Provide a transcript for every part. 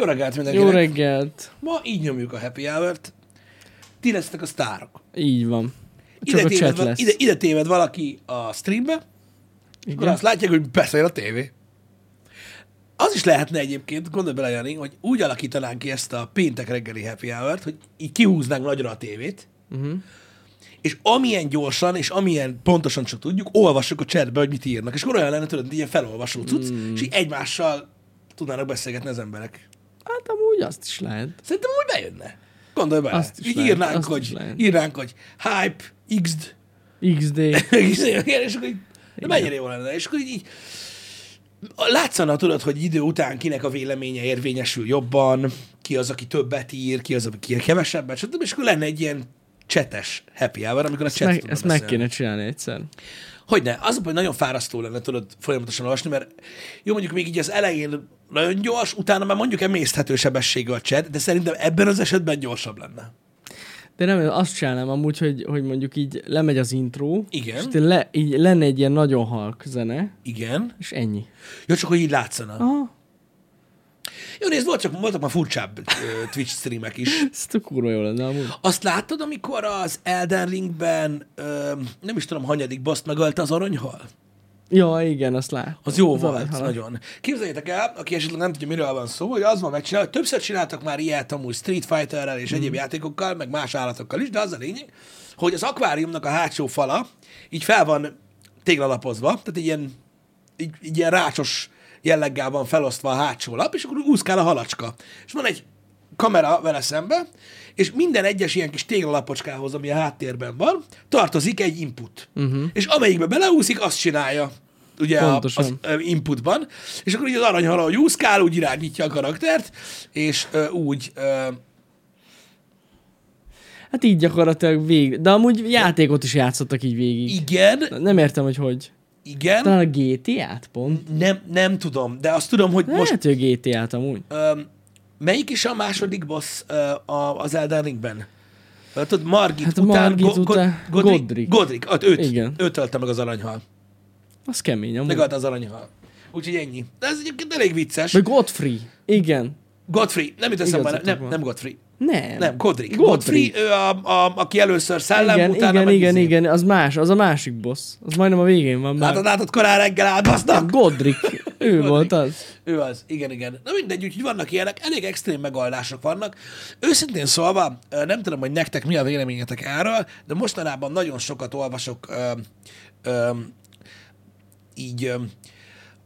Jó reggelt mindenkinek! Jó reggelt! Ma így nyomjuk a happy hour-t. Ti lesztek a sztárok. Így van. Csak Ide a téved, chat va- lesz. ide, ide téved valaki a streambe, akkor Igen. azt látják, hogy beszél a tévé. Az is lehetne egyébként, gondolj bele, Jani, hogy úgy alakítanánk ki ezt a péntek reggeli happy hour hogy így kihúznánk nagyra a tévét, Uh-huh. és amilyen gyorsan, és amilyen pontosan csak tudjuk, olvassuk a chatbe, hogy mit írnak. És akkor olyan lenne, tudod, ilyen felolvasó cucc, mm. és így egymással tudnának beszélgetni az emberek. Hát amúgy azt is lehet. Szerintem úgy bejönne. Gondolj bele. Azt is így lehet, írnánk, azt is hogy, lehet. írnánk, hogy hype, xd, XD. és akkor így, de mennyire jó lenne. És akkor így, így látszana, tudod, hogy idő után kinek a véleménye érvényesül jobban, ki az, aki többet ír, ki az, aki kevesebbet, stb. És akkor lenne egy ilyen csetes happy hour, amikor a Ezt, chat meg, ezt meg kéne csinálni egyszer. Hogyne, az, a hogy nagyon fárasztó lenne, tudod, folyamatosan olvasni, mert jó, mondjuk még így az elején nagyon gyors, utána már mondjuk emészthető sebességű a chat, de szerintem ebben az esetben gyorsabb lenne. De nem, azt csinálnám amúgy, hogy, hogy mondjuk így lemegy az intro, Igen. és le, így lenne egy ilyen nagyon halk zene, Igen. és ennyi. Jó, csak hogy így látszana. Aha, Jó, nézd, volt csak, voltak már furcsább ö, Twitch streamek is. ez tök kurva jó lenne amúgy. Azt láttad, amikor az Elden Ringben, ö, nem is tudom, hanyadik boszt megölte az aranyhal? Ja, igen, azt lát. Az jó Az volt, nagyon. Képzeljétek el, aki esetleg nem tudja, miről van szó, hogy az van megcsinálva, hogy többször csináltak már ilyet amúgy Street Fighterrel és egyéb játékokkal, meg más állatokkal is, de az a lényeg, hogy az akváriumnak a hátsó fala így fel van téglalapozva, tehát ilyen, így, így ilyen rácsos jelleggel van felosztva a hátsó lap, és akkor úszkál a halacska. És van egy kamera vele szembe, és minden egyes ilyen kis téglalapocskához, ami a háttérben van, tartozik egy input. Uh-huh. És amelyikbe beleúszik, azt csinálja ugye a, Pontosan. az inputban, és akkor így az aranyhal, ahogy úszkál, úgy irányítja a karaktert, és ö, úgy ö, Hát így gyakorlatilag végig. De amúgy játékot is játszottak így végig. igen, Nem értem, hogy hogy. igen, Talán a GTA-t pont? nem, nem tudom, de azt tudom, hogy most Most... Lehet, hogy a GTA-t amúgy. ö, melyik is a második boss a, az Elden Ringben? Tudod, Margit Hát után, Margit után Godric, Godric. Godric, ott őt, Igen. őt ölte meg az aranyhal. Az kemény amúgy. Megölte az aranyhal. Úgyhogy ennyi. De ez egyébként elég vicces. Vagy Godfrey. Igen. Godfrey, nem jut eszembe, nem, nem Godfrey. Nem. Nem, Godric. Godfrey. Ő a, a, aki először szellem, igen, utána igen, igen, izé. igen, az más, az a másik boss. Az majdnem a végén van már. Látod, látod, korán reggel átbasznak. Godric. Ő volt az. Ő az, igen, igen. Na mindegy, úgyhogy vannak ilyenek, elég extrém megoldások vannak. Őszintén szólva, nem tudom, hogy nektek mi a véleményetek erről, de mostanában nagyon sokat olvasok ö, ö, így ö,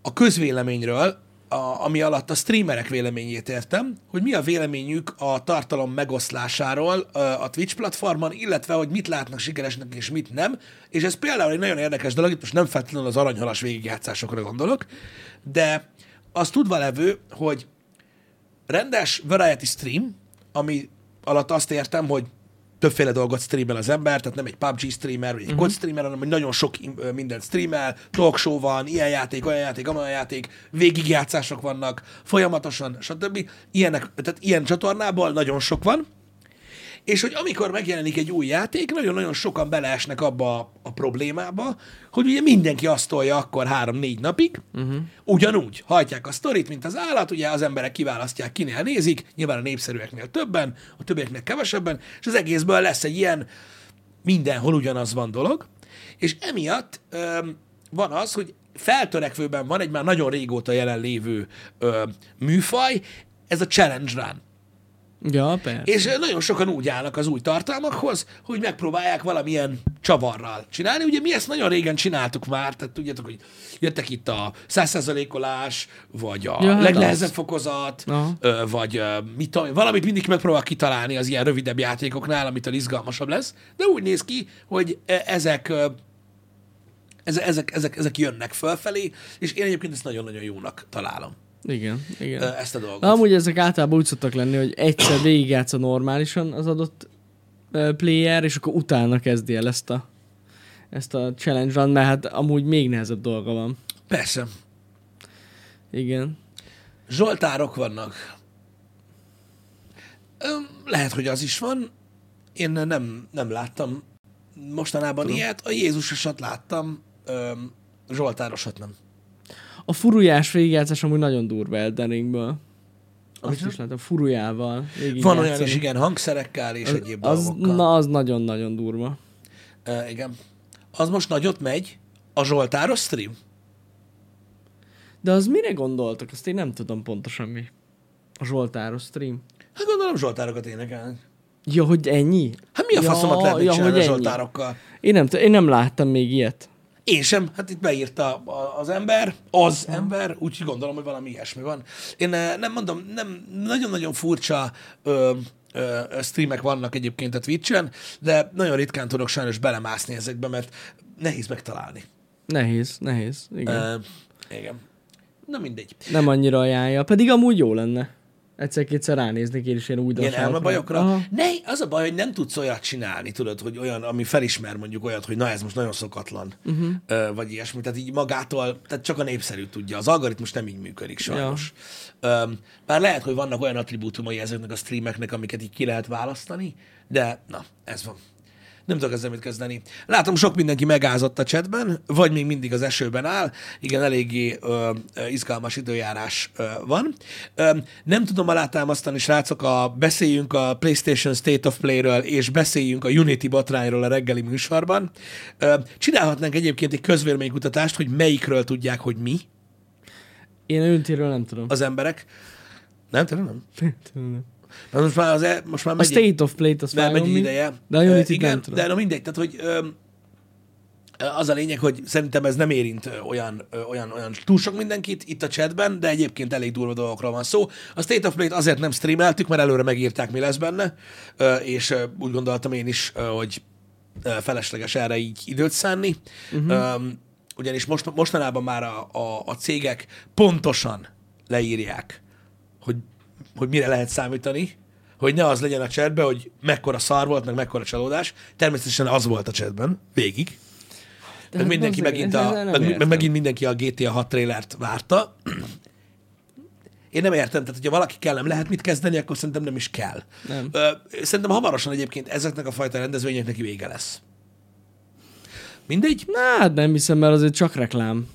a közvéleményről, a, ami alatt a streamerek véleményét értem, hogy mi a véleményük a tartalom megoszlásáról a Twitch platformon, illetve hogy mit látnak sikeresnek és mit nem. És ez például egy nagyon érdekes dolog, itt most nem feltétlenül az aranyhalas végigjátszásokra gondolok, de az tudva levő, hogy rendes variety stream, ami alatt azt értem, hogy többféle dolgot streamel az ember, tehát nem egy PUBG streamer, vagy egy uh-huh. COD streamer, hanem hogy nagyon sok ö, mindent streamel, talk show van, ilyen játék, olyan játék, amolyan játék, végigjátszások vannak, folyamatosan, stb. Ilyenek, tehát ilyen csatornából nagyon sok van, és hogy amikor megjelenik egy új játék, nagyon-nagyon sokan beleesnek abba a, a problémába, hogy ugye mindenki azt tolja akkor három-négy napig, uh-huh. ugyanúgy hajtják a sztorit, mint az állat, ugye az emberek kiválasztják, kinél nézik, nyilván a népszerűeknél többen, a többieknek kevesebben, és az egészből lesz egy ilyen mindenhol ugyanaz van dolog, és emiatt öm, van az, hogy feltörekvőben van egy már nagyon régóta jelenlévő ö, műfaj, ez a challenge run. Ja, persze. És nagyon sokan úgy állnak az új tartalmakhoz, hogy megpróbálják valamilyen csavarral csinálni. Ugye mi ezt nagyon régen csináltuk már, tehát tudjátok, hogy jöttek itt a 100%-olás, vagy a Ja, hát legnehezebb az. fokozat, Aha. vagy mit tudom, valamit mindig megpróbál kitalálni az ilyen rövidebb játékoknál, amitől izgalmasabb lesz. De úgy néz ki, hogy ezek, ezek, ezek, ezek jönnek fölfelé, és én egyébként ezt nagyon-nagyon jónak találom, Igen, igen. ezt a dolgot. Na, amúgy ezek általában úgy szoktak lenni, hogy egyszer végigjátsza normálisan az adott player, és akkor utána kezdi el ezt a, ezt a challenge run, mert hát amúgy még nehezebb dolga van. Persze. Igen. Zsoltárok vannak. Lehet, hogy az is van. Én nem, nem láttam mostanában Tudom. ilyet. A Jézusosat láttam, Zsoltárosat nem. A furujás végigjátszás amúgy nagyon durva Elden Ringből. Azt is látom, furujával. végig Van olyan is, igen, hangszerekkel és egyéb az, dolgokkal. Na, az nagyon-nagyon durva. Uh, igen. Az most nagyot megy, a Zsoltáros stream. De az mire gondoltak? Azt én nem tudom pontosan mi. A Zsoltáros stream. Hát gondolom Zsoltárokat énekelnek. Ja, hogy ennyi? Hát mi a faszomat lehet még ja, csinálni a hogy ennyi. Zsoltárokkal? Én nem, t- én nem láttam még ilyet. Én sem, hát itt beírta az ember, az ember, úgyhogy gondolom, hogy valami ilyesmi van. Én eh, nem mondom, nem, nagyon-nagyon furcsa ö, ö, streamek vannak egyébként a Twitch-en, de nagyon ritkán tudok sajnos belemászni ezekbe, mert nehéz megtalálni. Nehéz, nehéz. Igen. Ö, igen. Na mindegy. Nem annyira ajánlja, pedig amúgy jó lenne. Egyszer-kétszer ránéznék én is ilyen Ilyen újdonságokra. elmebajokra. Aha. Ne, az a baj, hogy nem tudsz olyat csinálni, tudod, hogy olyan, ami felismer mondjuk olyat, hogy na ez most nagyon szokatlan, uh-huh. ö, vagy ilyesmi. Tehát így magától, tehát csak a népszerű tudja. Az algoritmus nem így működik sajnos. Ja. Bár lehet, hogy vannak olyan attribútumai ezeknek a streameknek, amiket így ki lehet választani, de na, ez van. Nem tudok ezzel mit kezdeni. Látom, sok mindenki megázott a chatben, vagy még mindig az esőben áll. Igen, eléggé ö, ö, izgalmas időjárás ö, van. Ö, nem tudom alátámasztani, srácok, a, beszéljünk a PlayStation State of Play-ről, és beszéljünk a Unity botrányról a reggeli műsorban. Ö, csinálhatnánk egyébként egy közvéleménykutatást, hogy melyikről tudják, hogy mi Én a Unity-ről nem tudom. az emberek. Nem, tényleg nem. Nem. Mert most már, az, e- most már A megy, State of Play-t azt mert megy egy ideje. de a Unity igen, nem tudom. De na mindegy, tehát hogy öm, az a lényeg, hogy szerintem ez nem érint olyan, olyan, olyan túl sok mindenkit itt a chatben, de egyébként elég durva dolgokról van szó. A State of Play-t azért nem streameltük, mert előre megírták, mi lesz benne, és úgy gondoltam én is, hogy felesleges erre így időt szánni. Uh-huh. Ugyanis most, mostanában már a, a, a cégek pontosan leírják, hogy, hogy mire lehet számítani, hogy ne az legyen a chatben, hogy mekkora szar volt, meg mekkora csalódás. Természetesen az volt a chatben, végig. Meg hát mindenki megint, a, meg, megint mindenki a GTA 6 trailert várta. Én nem értem, tehát hogyha valaki kell, nem lehet mit kezdeni, akkor szerintem nem is kell. Nem. Szerintem hamarosan egyébként ezeknek a fajta rendezvényeknek vége lesz. Mindegy. Na, hát nem hiszem, mert azért csak reklám.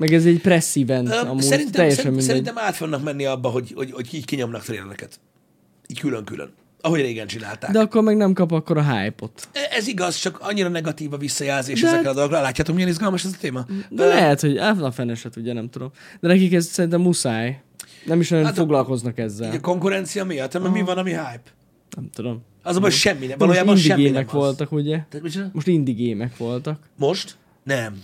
Meg ez egy press event, amúgy szerintem, teljesen szerint, mindegy. szerintem át fognak menni abba, hogy, hogy, hogy így kinyomnak trailereket. Így külön-külön. Ahogy régen csinálták. De akkor meg nem kap akkor a hype-ot. Ez igaz, csak annyira negatív a visszajelzés De- ezekre a dolgokra. Látjátok, milyen izgalmas ez a téma? De lehet, hogy hát a fene se tudja, nem tudom. De nekik ez szerintem muszáj. Nem is nagyon Hát hát foglalkoznak ezzel. a konkurencia miatt? Mert mi van, ami hype? Nem tudom. Az a baj, semmi nem. Valójában semmi nem gémek az. voltak, ugye? Most indie gémek voltak. Most? Nem.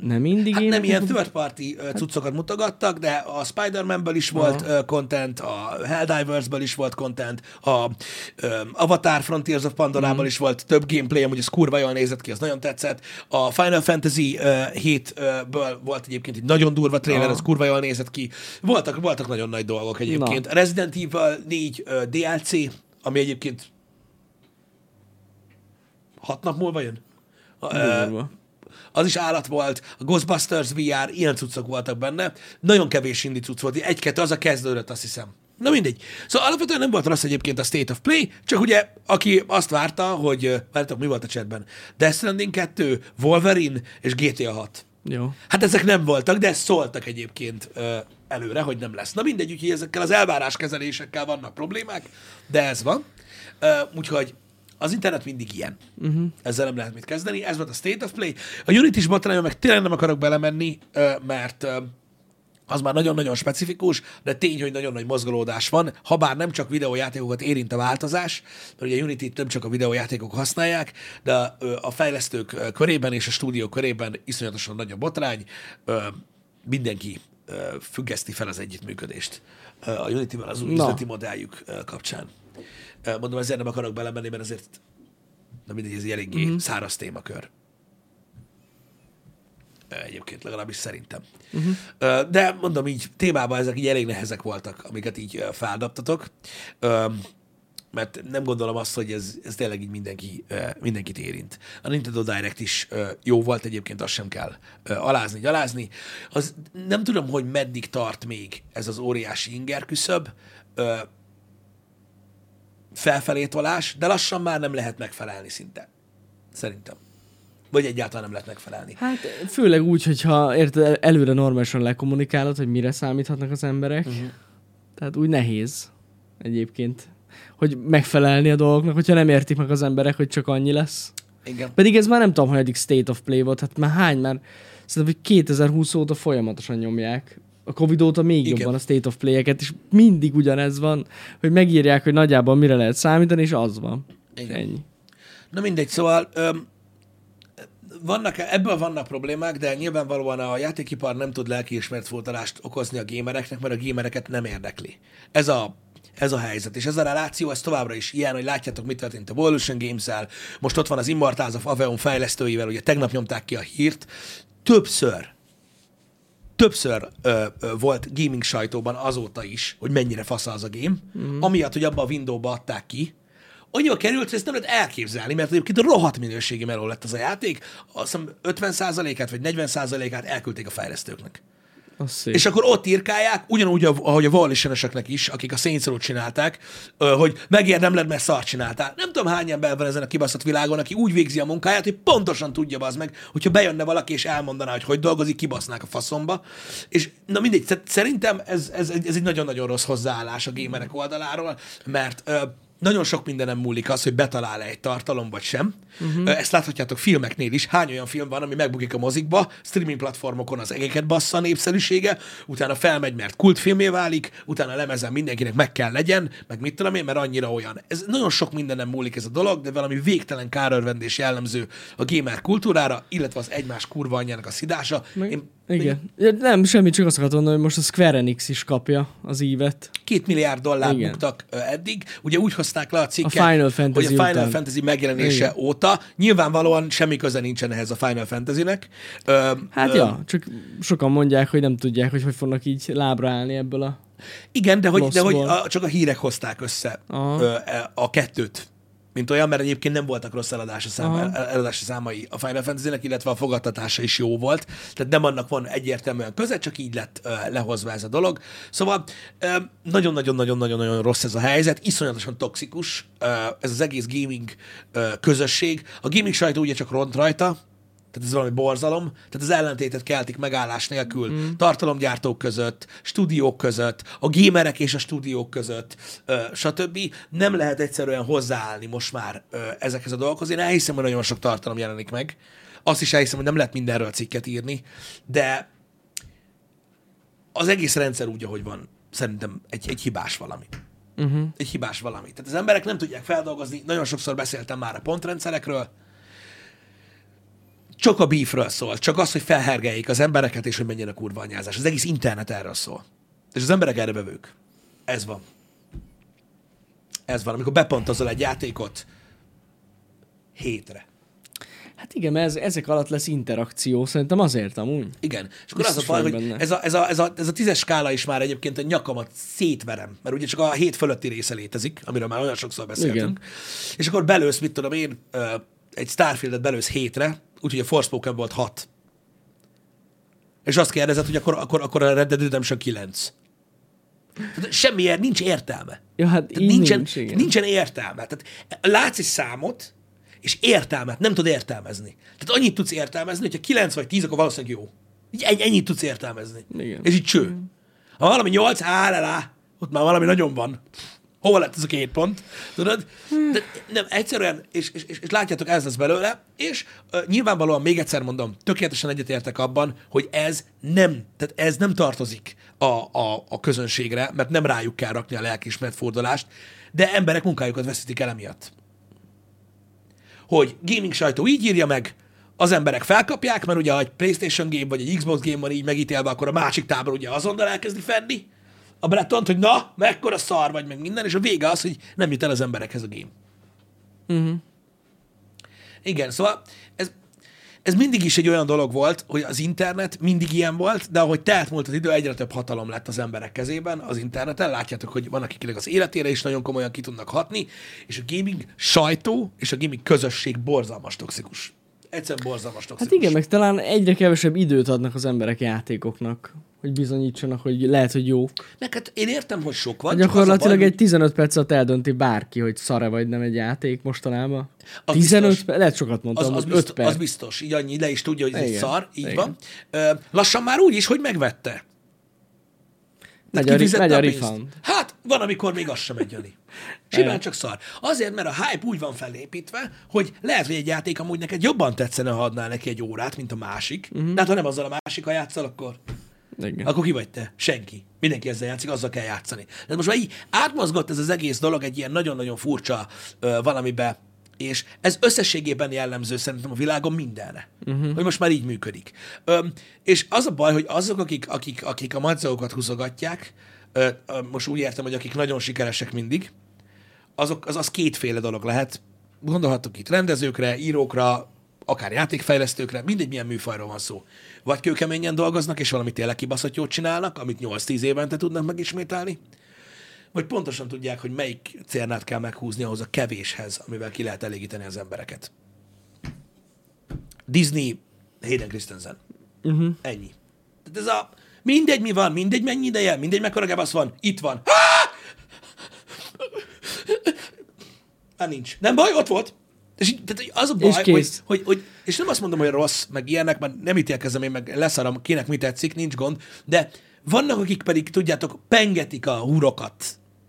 Nem indie Hát nem ilyen third party ö, cuccokat mutogattak, de a Spider-Man-ből is volt ö, content, a Helldivers-ből is volt content, a ö, Avatar Frontiers of Pandora-ból Mm. is volt több gameplay, amúgy az kurva jól nézett ki, az nagyon tetszett. A Final Fantasy ö, 7-ből volt egyébként egy nagyon durva trailer, Aha. az kurva jól nézett ki. Voltak, voltak nagyon nagy dolgok egyébként. Na. A Resident Evil 4 ö, DLC, ami egyébként hat nap múlva jön. Durva. Az is állat volt, a Ghostbusters VR, ilyen cuccok voltak benne. Nagyon kevés indi cucc volt, egy-kettő, az a kezdődött, azt hiszem. Na mindegy. Szóval alapvetően nem volt rossz egyébként a State of Play, csak ugye, aki azt várta, hogy, várjátok, mi volt a chatben? Death Stranding 2, Wolverine és GTA 6. Jó. Hát ezek nem voltak, de szóltak egyébként ö, előre, hogy nem lesz. Na mindegy, úgyhogy ezekkel az elváráskezelésekkel vannak problémák, de ez van. Ö, úgyhogy az internet mindig ilyen. Uh-huh. Ezzel nem lehet mit kezdeni. Ez volt a State of Play. A Unity-s botrányon meg tényleg nem akarok belemenni, mert az már nagyon-nagyon specifikus, de tény, hogy nagyon nagy mozgolódás van, ha bár nem csak videójátékokat érint a változás, mert ugye Unity-t nem csak a videójátékok használják, de a fejlesztők körében és a stúdió körében iszonyatosan nagy a botrány, mindenki függeszti fel az együttműködést a Unity-vel az új Na. üzleti modelljük kapcsán. Mondom, ezért nem akarok belemenni, mert azért na mindegy, ez egy eléggé mm-hmm. száraz témakör. Egyébként legalábbis szerintem. Uh-huh. De mondom így, témában ezek így elég nehezek voltak, amiket így. Ö, Mert nem gondolom azt, hogy ez, ez tényleg így mindenki, mindenkit érint. A Nintendo Direct is jó volt, egyébként azt sem kell alázni, gyalázni. Az, nem tudom, hogy meddig tart még ez az óriási inger küszöb, felfelé tolás, de lassan már nem lehet megfelelni szinte. Szerintem. Vagy egyáltalán nem lehet megfelelni. Hát főleg úgy, hogyha érted, előre normálisan lekommunikálod, hogy mire számíthatnak az emberek. Uh-huh. Tehát úgy nehéz egyébként, hogy megfelelni a dolgoknak, hogyha nem értik meg az emberek, hogy csak annyi lesz. Igen. Pedig ez már nem tudom, hogy eddig State of Play volt, hát már hány már, szerintem, hogy 2020 óta folyamatosan nyomják. A Covid óta még Igen. jobban a State of Play-eket, és mindig ugyanez van, hogy megírják, hogy nagyjából mire lehet számítani, és az van. Igen. Ennyi. Na mindegy, szóval öm, vannak, ebből vannak problémák, de nyilvánvalóan a játékipar nem tud lelkiismert fordítást okozni a gémereknek, mert a gémereket nem érdekli. Ez a, ez a helyzet. És ez a reláció, ez továbbra is ilyen, hogy látjátok, mit történt a Evolution games most ott van az Immortals of Aveum fejlesztőivel, ugye tegnap nyomták ki a hírt, többször, többször ö, ö, volt gaming sajtóban azóta is, hogy mennyire fasz az a game, mm. amiatt, hogy abba a Windows-ba adták ki, annyiba került, hogy ezt nem lehet elképzelni, mert egyébként rohadt minőségi meló lett az a játék, azt hiszem 50%-át vagy 40%-át elküldték a fejlesztőknek. És akkor ott írkálják, ugyanúgy, ahogy a volition is, akik a Row-t csinálták, hogy megérdemled, mert szart csináltál. Nem tudom, hány ember van ezen a kibaszott világon, aki úgy végzi a munkáját, hogy pontosan tudja az meg, hogyha bejönne valaki és elmondaná, hogy hogy dolgozik, kibasznák a faszomba. És na mindegy, sz- szerintem ez, ez, ez egy nagyon-nagyon rossz hozzáállás a gémerek oldaláról, mert nagyon sok mindenem múlik az, hogy betalál egy tartalom, vagy sem. Uh-huh. Ezt láthatjátok filmeknél is. Hány olyan film van, ami megbukik a mozikba, streaming platformokon az egeket bassza a népszerűsége, utána felmegy, mert kultfilmé válik, utána a lemezen mindenkinek meg kell legyen, meg mit tudom én, mert annyira olyan. Ez nagyon sok mindenem múlik ez a dolog, de valami végtelen kárörvendés jellemző a gamer kultúrára, illetve az egymás kurva anyjának a szidása. Meg, Én, igen. Ja, nem, semmi, csak azt akartam mondani, hogy most a Square Enix is kapja az ívet. két milliárd dollár Igen. buktak eddig. Ugye úgy hozták le a cikket, A Final Fantasy hogy a Final után. Fantasy megjelenése Igen. óta nyilvánvalóan semmi köze nincsen ehhez a Final Fantasy-nek. Ö, Hát ö, ja, csak sokan mondják, hogy nem tudják, hogy hogy fognak így lábra állni ebből a... Igen, de hogy, de hogy a, csak a hírek hozták össze Aha. ö, e, a kettőt. Mint olyan, mert egyébként nem voltak rossz eladási, szám, Aha. eladási számai a Final Fantasy-nek, illetve a fogadtatása is jó volt. Tehát nem annak van egyértelműen köze, csak így lett ö, lehozva ez a dolog. Szóval ö, nagyon-nagyon-nagyon-nagyon rossz ez a helyzet, iszonyatosan toxikus ö, ez az egész gaming ö, közösség. A gaming sajtó ugye csak ront rajta, tehát ez valami borzalom, tehát az ellentétet keltik megállás nélkül, mm. tartalomgyártók között, stúdiók között, a gémerek és a stúdiók között, ö, stb. Nem lehet egyszerűen hozzáállni most már ö, ezekhez a dolgokhoz. Én elhiszem, hogy nagyon sok tartalom jelenik meg. Azt is elhiszem, hogy nem lehet mindenről cikket írni, de az egész rendszer úgy, ahogy van, szerintem egy, egy hibás valami. Uh-huh. Egy hibás valami. Tehát az emberek nem tudják feldolgozni, nagyon sokszor beszéltem már a pontrendszerekről, csak a beefről szól, csak az, hogy felhergeljék az embereket, és hogy menjen a kurva anyázás. Az egész internet erről szól. És az emberek erre bevők. Ez van. Ez van, amikor bepontozol egy játékot hétre. Hát igen, ez, ezek alatt lesz interakció, szerintem azért amúgy. Igen. És akkor az a baj, hogy ez a, ez, a, ez, a, ez a tízes skála is már egyébként a nyakamat szétverem, mert ugye csak a hét fölötti része létezik, amiről már olyan sokszor beszéltünk. Igen. És akkor belősz, mit tudom én, egy Starfieldet belősz hétre, úgyhogy a Forspoken volt hat. És azt kérdezed, hogy akkor, akkor, akkor a Red Dead Redemption 9. Tehát semmiért nincs értelme. Ja, hát Tehát így nincsen, nincs, igen. nincsen értelme. Tehát látsz egy számot, és értelmet nem tud értelmezni. Tehát annyit tudsz értelmezni, hogyha 9 vagy 10, akkor valószínűleg jó. Így egy, ennyit tudsz értelmezni. Igen. És így cső. Ha valami 8, áll ott már valami nagyon van. Hova lett ez a két pont? Tudod? De nem, egyszerűen, és, és, és, és látjátok, ez lesz belőle, és uh, nyilvánvalóan még egyszer mondom, tökéletesen egyetértek abban, hogy ez nem, tehát ez nem tartozik a, a, a közönségre, mert nem rájuk kell rakni a lelkiismert fordulást, de emberek munkájukat veszítik el emiatt. Hogy gaming sajtó így írja meg, az emberek felkapják, mert ugye ha egy PlayStation game vagy egy Xbox game van így megítélve, akkor a másik tábor ugye azonnal elkezdi fenni a Bretont, hogy na, mekkora szar vagy, meg minden, és a vége az, hogy nem jut el az emberekhez a game. Uh-huh. Igen, szóval ez, ez mindig is egy olyan dolog volt, hogy az internet mindig ilyen volt, de ahogy telt múlt az idő, egyre több hatalom lett az emberek kezében az interneten. Látjátok, hogy van, akiknek az életére is nagyon komolyan ki tudnak hatni, és a gaming sajtó és a gaming közösség borzalmas toxikus. Egyszerűen borzalmas toxikus. Hát igen, meg talán egyre kevesebb időt adnak az emberek játékoknak, hogy bizonyítsanak, hogy lehet, hogy. Meg hát én értem, hogy sok van. A gyakorlatilag baj, egy 15 perc alatt eldönti bárki, hogy szare vagy nem egy játék mostanában. Az 15 biztos. perc, lehet sokat mondtam, az, az, 5 biztos, perc. az biztos, így annyi le is tudja, hogy ez egy szar, így igen. van. Ö, lassan már úgy is, hogy megvette. Megy a megy a refund. Hát, van, amikor még az sem megy, Jani. Simán csak szar. Azért, mert a hype úgy van felépítve, hogy lehet, hogy egy játék amúgy neked jobban tetszene, ha adnál neki egy órát, mint a másik. Uh-huh. De hát, ha nem azzal a másik, ha játszol, akkor, Igen. akkor ki vagy te? Senki. Mindenki ezzel játszik, azzal kell játszani. De most már így átmozgott ez az egész dolog egy ilyen nagyon-nagyon furcsa ö, valamibe, és ez összességében jellemző szerintem a világon mindenre. Uh-huh. Hogy most már így működik. Ö, és az a baj, hogy azok, akik, akik, akik a madzagokat húzogatják, ö, ö, most úgy értem, hogy akik nagyon sikeresek mindig, azok, az, az kétféle dolog lehet. Gondolhatok itt rendezőkre, írókra, akár játékfejlesztőkre, mindegy milyen műfajról van szó. Vagy kőkeményen dolgoznak, és valami tényleg kibaszott jót csinálnak, amit 8-10 évente tudnak megismételni, vagy pontosan tudják, hogy melyik cérnát kell meghúzni ahhoz a kevéshez, amivel ki lehet elégíteni az embereket. Disney, Hayden Christensen. Uh-huh. Ennyi. Tehát ez a mindegy mi van, mindegy mennyi ideje, mindegy mekkora gebasz van, itt van. Há! Már nincs. Nem baj, ott volt. És így, tehát az a baj, És hogy, kész. hogy, hogy, és nem azt mondom, hogy rossz, meg ilyenek, mert nem ítélkezem én, meg leszarom, kinek mi tetszik, nincs gond, de vannak, akik pedig, tudjátok, pengetik a húrokat,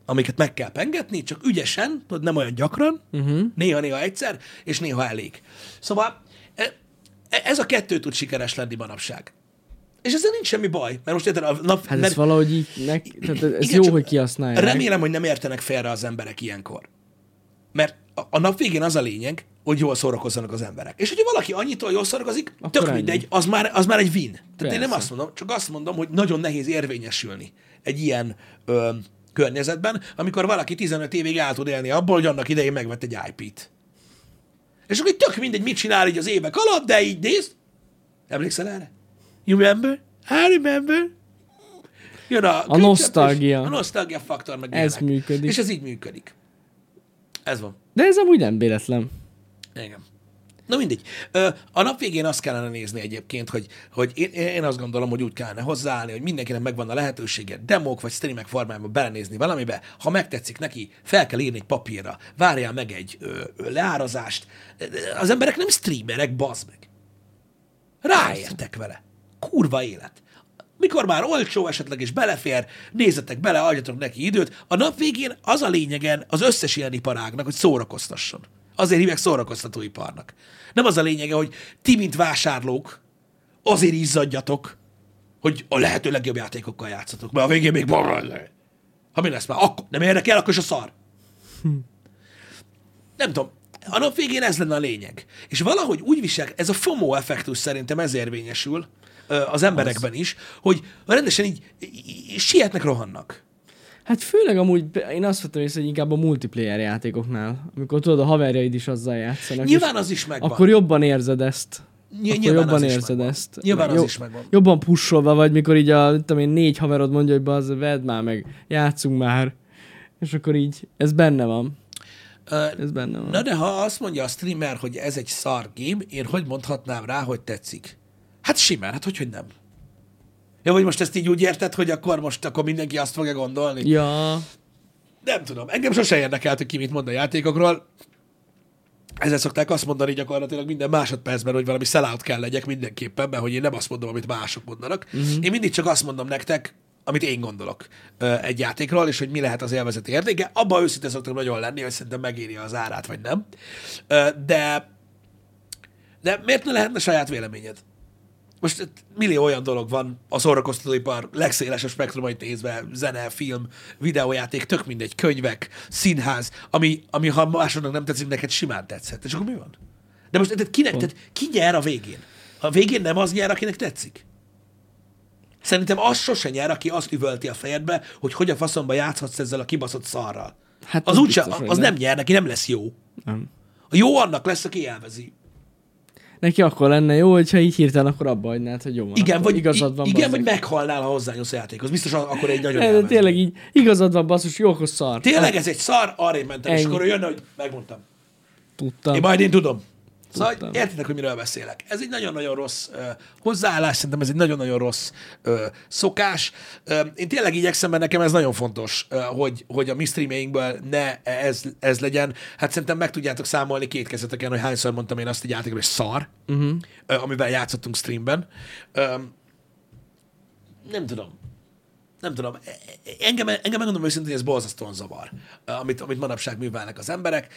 amiket meg kell pengetni, csak ügyesen, tudod, nem olyan gyakran, uh-huh. néha-néha egyszer, és néha elég. Szóval e- e- ez a kettő tud sikeres lenni manapság. És ezzel nincs semmi baj, mert most érted, a nap, Hát mert, ez valahogy így, nek, tehát ez igen, jó, hogy kihasználják. Remélem, hogy nem értenek félre az emberek ilyenkor. Mert a, a nap végén az a lényeg, hogy jól szórakozzanak az emberek. És hogyha valaki annyitól jól szórakozik, Akkor tök ennyi. mindegy, az már, az már egy win. Tehát én nem Persze. azt mondom, csak azt mondom, hogy nagyon nehéz érvényesülni egy ilyen ö, környezetben, amikor valaki 15 évig el tud élni abból, hogy annak idején megvett egy IP-t. És akkor tök mindegy, mit csinál így az évek alatt, de így nézd. Emlékszel erre? You remember? I remember. Jön a, könycsepp, nosztalgia. A nosztalgia faktor meg Ez működik. És ez így működik. Ez van. De ez amúgy nem véletlen. Igen. Na mindegy. A nap végén azt kellene nézni egyébként, hogy, hogy én, én azt gondolom, hogy úgy kellene hozzáállni, hogy mindenkinek megvan a lehetősége demók vagy streamek formájában belenézni valamibe. Ha megtetszik neki, fel kell írni egy papírra, várjál meg egy ö, ö, leárazást. Az emberek nem streamerek, bazd meg. Ráértek vele. Kurva élet. Mikor már olcsó esetleg és belefér, nézzetek bele, adjatok neki időt. A nap végén az a lényegen az összes ilyen iparágnak, hogy szórakoztasson. Azért hívják szórakoztatóiparnak. Nem az a lényege, hogy ti, mint vásárlók, azért izzadjatok, hogy a lehető legjobb játékokkal játszatok, mert a végén még marad. Ha mi lesz már, akkor nem érdekel, akkor is a szar. Nem tudom, a nap végén ez lenne a lényeg. És valahogy úgy visel, ez a FOMO effektus szerintem ez érvényesül az emberekben is, hogy rendesen így, így sietnek, rohannak. Hát főleg amúgy, én azt vettem észre, hogy inkább a multiplayer játékoknál, amikor tudod, a haverjaid is azzal játszanak. Nyilván az is megvan. Akkor jobban érzed ezt. Ny- akkor nyilván jobban az érzed megvan. ezt. Nyilván Meg az jobb- is megvan. Jobban pusolva vagy, mikor így a, tudom én, négy haverod mondja, hogy bazd, vedd már meg, játszunk már. És akkor így, ez benne van. Ö, Ez benne van. Na de ha azt mondja a streamer, hogy ez egy szar game, én hogy mondhatnám rá, hogy tetszik? Hát simán, hát hogy, hogy nem. Ja, vagy most ezt így úgy érted, hogy akkor most akkor mindenki azt fogja gondolni? Ja, Nem tudom. Engem sose érdekelt, hogy ki mit mond a játékokról. Ezzel szokták azt mondani gyakorlatilag minden másodpercben, hogy valami sellout kell legyek mindenképpen, mert hogy én nem azt mondom, amit mások mondanak. Uh-huh. Én mindig csak azt mondom nektek, amit én gondolok egy játékról, és hogy mi lehet az élvezeti értéke. Abban őszinte szoktam nagyon lenni, hogy szerintem megéri az árát, vagy nem. De, de miért ne lehetne saját véleményed? Most millió olyan dolog van a szórakoztatóipar legszélesebb spektrumait nézve, zene, film, videójáték, tök mindegy, könyvek, színház, ami, ami ha másodnak nem tetszik, neked simán tetszhet. És akkor mi van? De most tehát kinek, tehát ki nyer a végén? A végén nem az nyer, akinek tetszik? Szerintem az sose nyer, aki azt üvölti a fejedbe, hogy hogy a faszomba játszhatsz ezzel a kibaszott szarral. Hát az az úgyse, biztos, az nem. nem nyer, neki nem lesz jó. nem. A jó annak lesz, aki élvezi. Neki akkor lenne jó, hogyha így hirtelen akkor abba hagynád, hogy jó van. Igen, vagy, igazad van, igen, vagy meg. meghalnál, ha hozzányúlsz a játékhoz. Biztos a- akkor egy nagyon de tényleg így, igazad van, basszus, jó, akkor szar. Tényleg ez egy szar, arrébb mentem, és Ennyi. akkor jönne, hogy megmondtam. Tudtam. Én majd én tudom. Szóval Tudtam. értitek, hogy miről beszélek. Ez egy nagyon-nagyon rossz uh, hozzáállás, szerintem ez egy nagyon-nagyon rossz uh, szokás. Uh, én tényleg igyekszem, mert nekem ez nagyon fontos, uh, hogy, hogy a mi streamainkből ne ez, ez legyen. Hát szerintem meg tudjátok számolni két kezeteken, hogy hányszor mondtam én azt egy játékban, hogy szar, uh-huh. uh, amivel játszottunk streamben. Um, nem tudom. Nem tudom, e- e- engem, engem megmondom őszintén, hogy ez borzasztóan zavar, amit, amit manapság művelnek az emberek.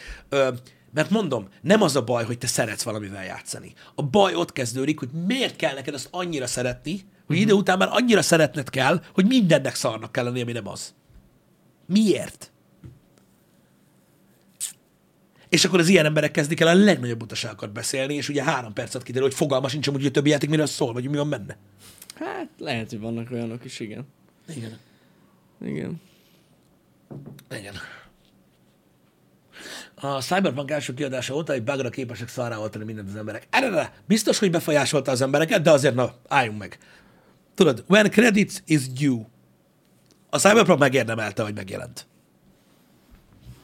Mert mondom, nem az a baj, hogy te szeretsz valamivel játszani. A baj ott kezdődik, hogy miért kell neked azt annyira szeretni, hogy Mhm. idő után már annyira szeretned kell, hogy mindennek szarnak kell lenni, ami nem az. Miért? És akkor az ilyen emberek kezdik el a legnagyobb butaságokat beszélni, és ugye három percet kiderül, hogy fogalma sincs, hogy a többi játék miről szól, vagy mi van benne. Hát lehet, hogy vannak olyanok is, igen. Igen. Igen. Igen. A Cyberpunk első kiadása óta egy bugra képesek szarrá oltani mindent az emberek. Erre biztos, hogy befolyásolta az embereket, de azért na, álljunk meg. Tudod, when credits is due. A Cyberpunk megérdemelte, hogy megjelent.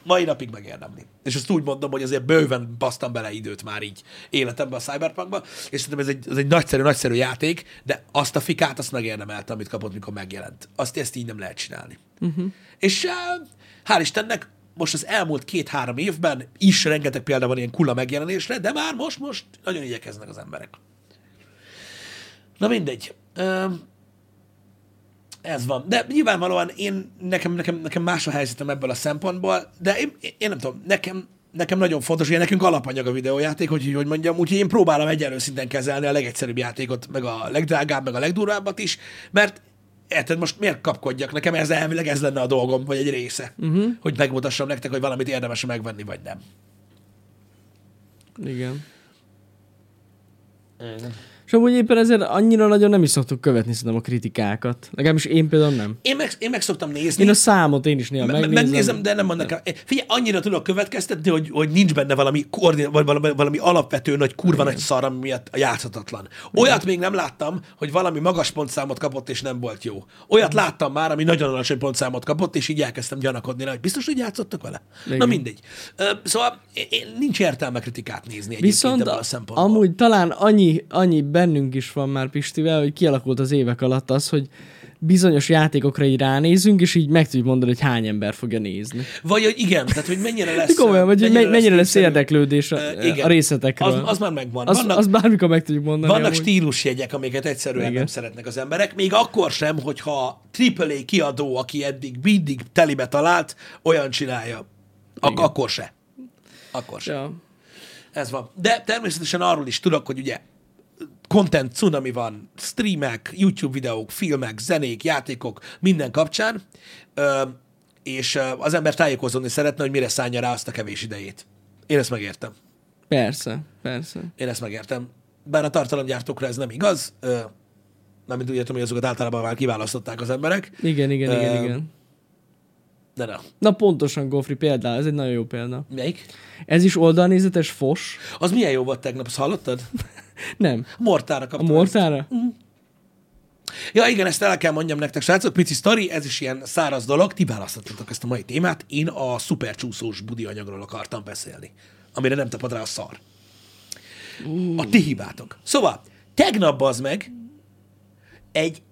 Mai napig megérdemli. És ezt úgy mondom, hogy azért bőven basztam bele időt már így életembe a Cyberpunkba, és szerintem ez egy, ez egy nagyszerű, nagyszerű játék, de azt a fikát azt megérdemelte, amit kapott, mikor megjelent. Azt ezt így nem lehet csinálni. Uh-huh. És hál' Istennek most az elmúlt két-három évben is rengeteg példa van ilyen kula megjelenésre, de már most, most nagyon igyekeznek az emberek. Na mindegy. Ez van. De nyilvánvalóan én, nekem, nekem, nekem más a helyzetem ebből a szempontból, de én, én nem tudom, nekem, nekem nagyon fontos, hogy nekünk alapanyag a videójáték, hogy hogy mondjam, úgyhogy én próbálom egyenlő szinten kezelni a legegyszerűbb játékot, meg a legdrágább, meg a legdurvábbat is, mert érted, most miért kapkodjak? Nekem ez elvileg ez lenne a dolgom, vagy egy része, uh-huh. hogy megmutassam nektek, hogy valamit érdemes megvenni, vagy nem. Igen. És amúgy éppen ezért annyira nagyon nem is szoktuk követni szerintem a kritikákat. Legalábbis én például nem. Én meg, én meg szoktam nézni. Én a számot én is néha Me- megnézem. Megnézem, de nem mondanak el. Figyelj, annyira tudok következtetni, hogy, hogy nincs benne valami, koordin- vagy valami, valami alapvető nagy kurva nagy szar, ami miatt játszhatatlan. Olyat még nem láttam, hogy valami magas pontszámot kapott, és nem volt jó. Olyat láttam már, ami nagyon alacsony pontszámot kapott, és így elkezdtem gyanakodni rá, hogy biztos, hogy játszottak vele? Na Igen. mindegy. Ö, Szóval én- nincs értelme kritikát nézni Viszont a a, szempontból. amúgy talán annyi, annyi bennünk is van már Pistivel, hogy kialakult az évek alatt az, hogy bizonyos játékokra így ránézünk, és így meg tudjuk mondani, hogy hány ember fogja nézni. Vagy hogy igen, tehát hogy mennyire lesz... Komolyan, vagy mennyire, mennyire lesz érdeklődés a, igen. a részletekről. Az, az már megvan. az, Vannak, az bármikor meg tudjuk mondani. Vannak amúgy. stílusjegyek, amiket egyszerűen Igen. nem szeretnek az emberek, még akkor sem, hogyha AAA kiadó, aki eddig mindig telibe talált, olyan csinálja. Ak- Igen. akkor se. Akkor se. Ja. Ez van. De természetesen arról is tudok, hogy ugye content cunami van, streamek, YouTube videók, filmek, zenék, játékok, minden kapcsán, és az ember tájékozódni szeretne, hogy mire szánja rá azt a kevés idejét. Én ezt megértem. Persze, persze. Én ezt megértem. Bár a tartalomgyártókra ez nem igaz, mármint úgy értem, hogy azokat általában már kiválasztották az emberek, Igen, igen, igen, Ö, igen. de nem. Na pontosan, Gofri például, ez egy nagyon jó példa. Melyik? Ez is oldalnézetes fos? Az milyen jó volt tegnap, azt hallottad? Nem. Mortára A kaptam. mortára? Ja, igen, ezt el kell mondjam nektek, srácok, pici sztori, ez is ilyen száraz dolog, ti választottatok ezt a mai témát, én a szupercsúszós budi anyagról akartam beszélni, amire nem tapad rá a szar. A ti hibátok. Szóval, tegnap az meg egy,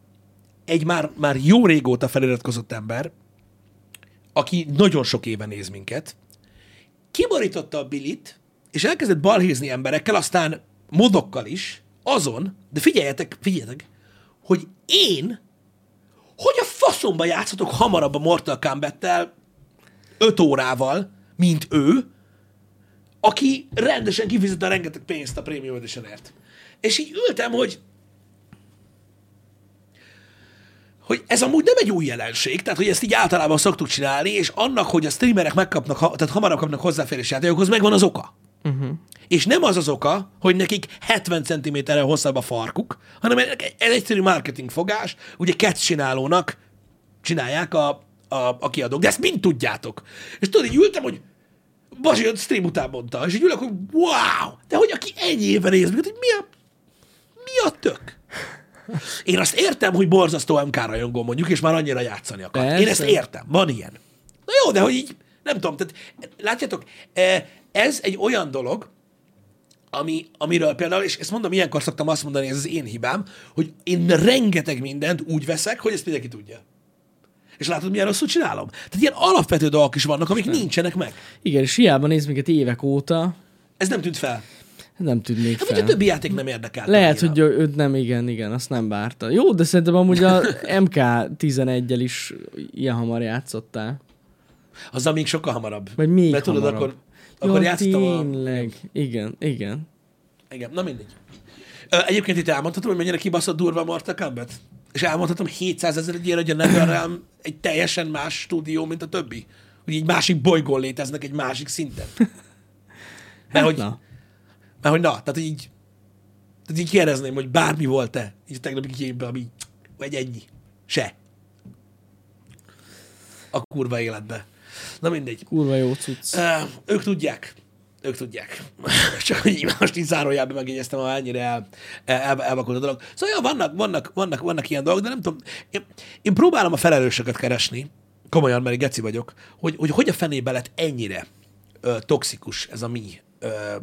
egy már, már jó régóta feliratkozott ember, aki nagyon sok éve néz minket, kiborította a bilit, és elkezdett balhézni emberekkel, aztán modokkal is, azon, de figyeljetek, figyeljetek, hogy én, hogy a faszomba játszhatok hamarabb a Mortal Kombat-tel 5 órával, mint ő, aki rendesen kifizette rengeteg pénzt a Premium Editionért. És így ültem, hogy hogy ez amúgy nem egy új jelenség, tehát hogy ezt így általában szoktuk csinálni, és annak, hogy a streamerek megkapnak, tehát hamarabb kapnak hozzáférés játékokhoz, megvan az oka. És nem az az oka, hogy nekik 70 cm-re hosszabb a farkuk, hanem ez egy egyszerű marketing fogás, ugye catch csinálónak csinálják a, a, a kiadók, de ezt mind tudjátok. És tudod, így ültem, hogy Basi a stream után mondta, és így ülök, hogy wow, de hogy aki ennyi éve néz hogy mi a, mi a tök? Én azt értem, hogy borzasztó MK rajongó mondjuk, és már annyira játszani akar. Én Persze. ezt értem, van ilyen. Na jó, de hogy így, nem tudom, tehát látjátok, eh, ez egy olyan dolog, ami, amiről például, és ezt mondom, ilyenkor szoktam azt mondani, ez az én hibám, hogy én rengeteg mindent úgy veszek, hogy ezt mindenki tudja. És látod, milyen rosszul csinálom? Tehát ilyen alapvető dolgok is vannak, amik nincsenek meg. Igen, és hiába néz minket évek óta. Ez nem tűnt fel. Nem tűnik Hát, vagy a fel. többi játék nem érdekel. Lehet, hogy őt nem, igen, igen, azt nem várta. Jó, de szerintem amúgy a MK11-el is ilyen hamar játszottál. Azzal még sokkal hamarabb. Vagy még Mert tudod, hamarabb. akkor, akkor Jó, játszottam a... tényleg. Igen, igen. Igen, na mindegy. Ö, Egyébként itt elmondhatom, hogy mennyire kibaszott durva a Mortal Kombat? És elmondhatom 700 ezer egy ilyen, hogy a NetherRealm egy teljesen más stúdió, mint a többi. Hogy egy másik bolygón léteznek egy másik szinten. Mert Hát hogy, na. mert hogy na, tehát így, tehát így kérdezném, hogy bármi volt-e így a tegnapi képben, ami, vagy ennyi. Se. A kurva életbe. Na mindegy. Kurva jó cucc. Ö, ők tudják. Ők tudják. Csak hogy most így zárójelben megjegyeztem, ha ennyire el, el, el, elvakult a dolog. Szóval ja, vannak, vannak, vannak, vannak ilyen dolgok, de nem tudom. Én, én próbálom a felelősöket keresni, komolyan, mert geci vagyok, hogy, hogy hogy a fenébe lett ennyire ö, toxikus ez a mi ö,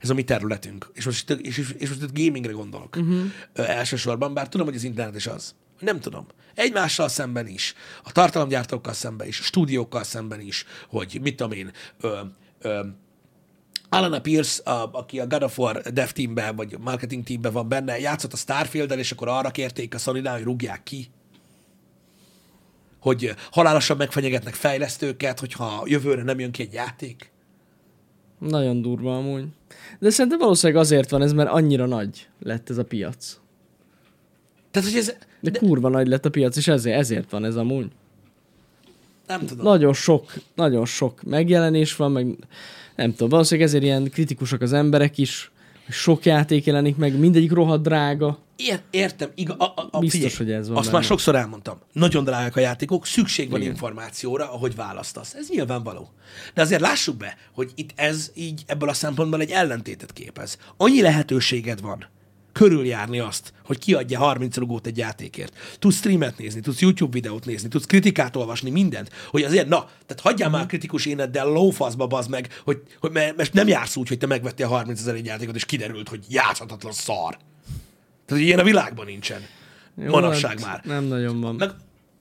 ez a mi területünk. És most, és, és, és most itt gamingre gondolok uh-huh. ö, elsősorban, bár tudom, hogy az internet is az. Nem tudom. Egymással szemben is, a tartalomgyártókkal szemben is, a stúdiókkal szemben is, hogy mit tudom én, ö, ö, Alana Pierce, a, aki a God of War dev teamben, vagy marketing teamben van benne, játszott a starfield és akkor arra kérték a sony hogy rúgják ki, hogy halálosan megfenyegetnek fejlesztőket, hogyha jövőre nem jön ki egy játék. Nagyon durva amúgy. De szerintem valószínűleg azért van ez, mert annyira nagy lett ez a piac. Tehát, hogy ez, De, kurva nagy lett a piac, és ezért, ezért van ez amúgy. nem tudom. Nagyon sok, nagyon sok megjelenés van, meg nem tudom, valószínűleg ezért ilyen kritikusak az emberek is, sok játék jelenik meg, mindegyik rohadt drága. Ér, értem, iga, a, a, a, Biztos, figyelj, hogy ez van Azt benne. már sokszor elmondtam. Nagyon drágák a játékok, szükség van Igen. információra, ahogy választasz. Ez nyilvánvaló. De azért lássuk be, hogy itt ez így ebből a szempontból egy ellentétet képez. Annyi lehetőséged van körüljárni azt, hogy kiadja 30 rugót egy játékért. Tudsz streamet nézni, tudsz YouTube videót nézni, tudsz kritikát olvasni, mindent, hogy azért, na, tehát hagyjál Mhm. már kritikus éneddel lófaszba, bazd meg, hogy, hogy mert, nem jársz úgy, hogy te megvettél 30 ezer egy játékot, és kiderült, hogy játszhatatlan szar. Tehát, hogy ilyen a világban nincsen. Jó, Manapság hát már. Nem nagyon van. Meg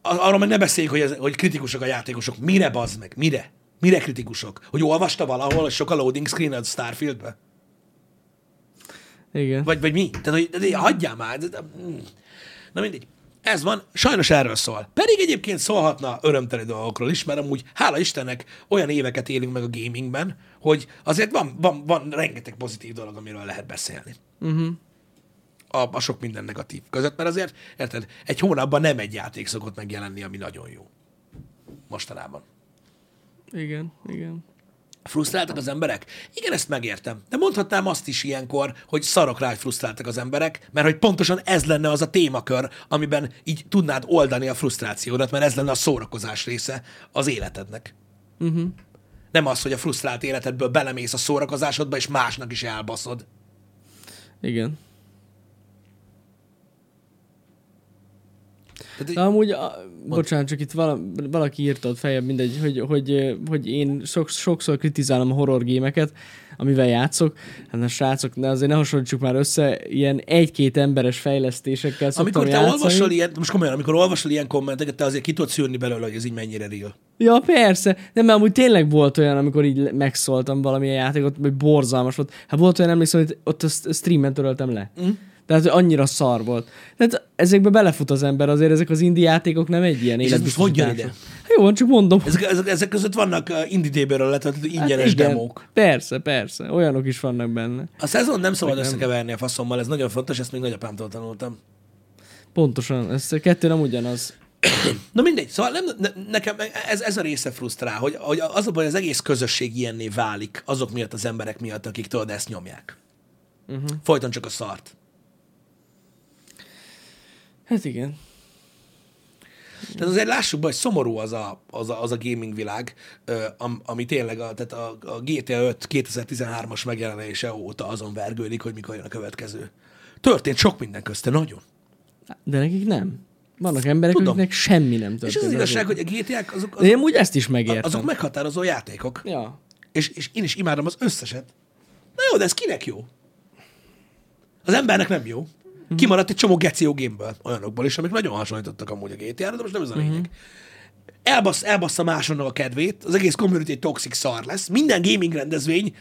arról meg ne beszéljük, hogy, ez, hogy kritikusak a játékosok. Mire bazd meg? Mire? Mire kritikusok? Hogy olvasta valahol, hogy sok a loading screen a Starfieldbe? Igen. Vagy, vagy mi? Tehát, hogy de, hagyjál már. Mm. Na mindegy. Ez van, sajnos erről szól. Pedig egyébként szólhatna örömteli dolgokról is, mert amúgy, hála Istennek, olyan éveket élünk meg a gamingben, hogy azért van, van, van rengeteg pozitív dolog, amiről lehet beszélni. Uh-huh. A, a sok minden negatív között, mert azért, érted, egy hónapban nem egy játék szokott megjelenni, ami nagyon jó. Mostanában. Igen, igen. Frusztráltak az emberek? Igen, ezt megértem. De mondhatnám azt is ilyenkor, hogy szarok rá, hogy frusztráltak az emberek, mert hogy pontosan ez lenne az a témakör, amiben így tudnád oldani a frusztrációdat, mert ez lenne a szórakozás része az életednek. Uh-huh. Nem az, hogy a frusztrált életedből belemész a szórakozásodba, és másnak is elbaszod. Igen. Tehát, De amúgy, a, bocsánat, csak itt vala, valaki írta ott feljebb, mindegy, hogy, hogy, hogy én sok, sokszor kritizálom a horror gémeket, amivel játszok. Hát na srácok, de azért ne hasonlítsuk már össze, ilyen egy-két emberes fejlesztésekkel szoktam amikor te játszani. olvasol ilyen, most komolyan, amikor olvasol ilyen kommenteket, te azért ki tudod szűrni belőle, hogy ez így mennyire real. Ja, persze. Nem, mert amúgy tényleg volt olyan, amikor így megszóltam valamilyen játékot, vagy borzalmas volt. Hát volt olyan, emlékszem, hogy ott a st- streamen töröltem le. Mm. Tehát annyira szar volt. Tehát ezekbe belefut az ember, azért ezek az indie játékok nem egy ilyen És ez most hogy jön ide? Hát jó, csak mondom. Ezek, ezek, ezek között vannak uh, indie déből letöltött ingyenes Hát igen. demók. Persze, persze. Olyanok is vannak benne. A szezon nem szabad nem. összekeverni a faszommal, ez nagyon fontos, ezt még nagyapámtól tanultam. Pontosan. Ez a kettő nem ugyanaz. Na mindegy, szóval nem, ne, nekem ez, ez a része frusztrál, hogy, hogy az a baj, az egész közösség ilyenné válik azok miatt az emberek miatt, akik tudod ezt nyomják. Uh-huh. Folyton csak a szart. Hát igen. Tehát azért lássuk be, hogy szomorú az a, az a, az a gaming világ, am, ami tényleg a, tehát a, a GTA 5 2013-as megjelenése óta azon vergődik, hogy mikor jön a következő. Történt sok minden közte, nagyon. De nekik nem. Vannak emberek, Tudom. akiknek semmi nem És az történt. az igazság, hogy a GTA-k azok, De azok, én amúgy ezt is megértem. azok meghatározó játékok. Ja. És, és én is imádom az összeset. Na jó, de ez kinek jó? Az embernek nem jó. Kimaradt egy csomó geci jó gameből, olyanokból is, amik nagyon hasonlítottak amúgy a GTA-ra, de most nem ez a lényeg. Elbassz, elbassza másonnak a kedvét, az egész community egy toxic szar lesz, minden gaming rendezvény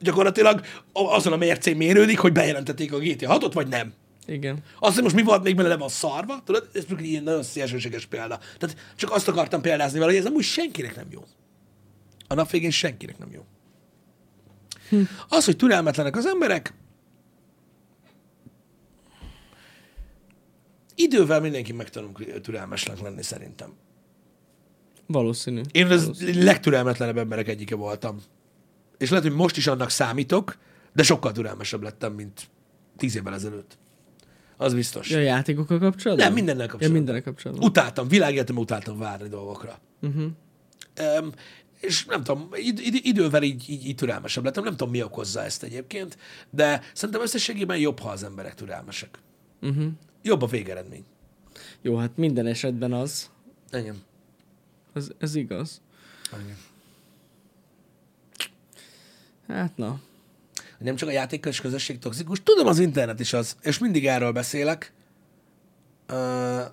gyakorlatilag azon a mércén mérődik, hogy bejelentették a GTA 6-ot, vagy nem. Igen. Azt, hogy most mi volt még bele le van szarva, tudod, ez mondjuk egy nagyon szélsőséges példa. Tehát csak azt akartam példázni vele, hogy ez amúgy senkinek nem jó. A nap végén senkinek nem jó. Hm. Az, hogy türelmetlenek az emberek, idővel mindenki megtanul türelmesnek lenni szerintem. Valószínű. Én az legtürelmetlenebb emberek egyike voltam. És lehet, hogy most is annak számítok, de sokkal türelmesebb lettem, mint tíz évvel ezelőtt. Az biztos. Ja, a játékokkal kapcsolatban? Nem, mindennel Ja, kapcsolatban. mindennel kapcsolatban. Utáltam, világéletemben utáltam várni dolgokra. Uh-huh. Um, és nem tudom, id- id- idővel így, így, így türelmesebb lettem. Nem tudom, mi okozza ezt egyébként, de szerintem összességében jobb, ha az emberek türelmesek. Uh-huh. Jobb a végeredmény. Jó, hát minden esetben az. Igen. Ez, ez igaz. Igen. Hát na. Nem csak a játékos közösség toxikus, tudom, az internet is az, és mindig erről beszélek. Uh,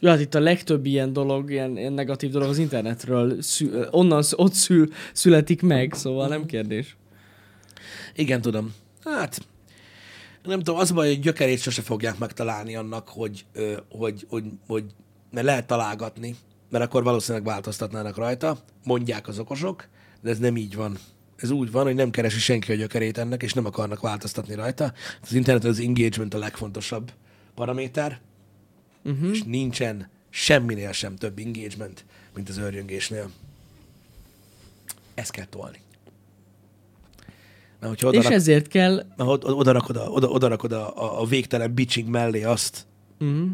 Ja, hát itt a legtöbb ilyen dolog, ilyen, ilyen negatív dolog az internetről, szü, onnan ott szül, születik meg, szóval nem kérdés. igen, tudom. Hát, nem tudom, az a baj, hogy gyökerét sose fogják megtalálni annak, hogy, hogy, hogy, hogy mert lehet találgatni, mert akkor valószínűleg változtatnának rajta, mondják az okosok, de ez nem így van. Ez úgy van, hogy nem keresi senki a gyökerét ennek, és nem akarnak változtatni rajta. Az interneten az engagement a legfontosabb paraméter, uh-huh. és nincsen semminél sem több engagement, mint az őrjöngésnél. Ezt kell tolni. Mert hogyha oda, És ezért kell... mert oda, oda rakod, a, oda, oda rakod a, a, a végtelen bitching mellé azt, Uh-huh.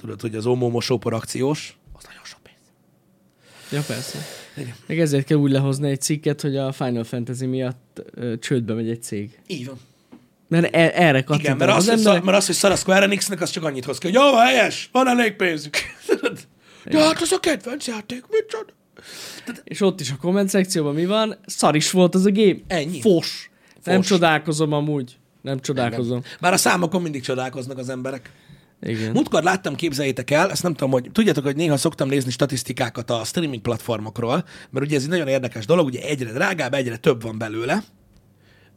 tudod, hogy az omó mosópor akciós, az nagyon sok pénz. Ja, persze. Igen. Meg ezért kell úgy lehozni egy cikket, hogy a Final Fantasy miatt ö, csődbe megy egy cég. Így van. Mert e- erre Igen, mert az, az hogy emberek. szar, mert az, hogy szar a Square Enixnek, az csak annyit hoz ki, hogy jó, helyes, van elég pénzük. De hát az a kedvenc játék, mit csinál? És ott is a komment szekcióban mi van? Szar is volt az a game. Ennyi. Fos. Nem Fos. csodálkozom amúgy. Nem csodálkozom. Már a számokon mindig csodálkoznak az emberek. Igen. Múltkor láttam, képzeljétek el, ezt nem tudom, hogy tudjátok, hogy néha szoktam nézni statisztikákat a streaming platformokról, mert ugye ez egy nagyon érdekes dolog, ugye egyre drágább, egyre több van belőle,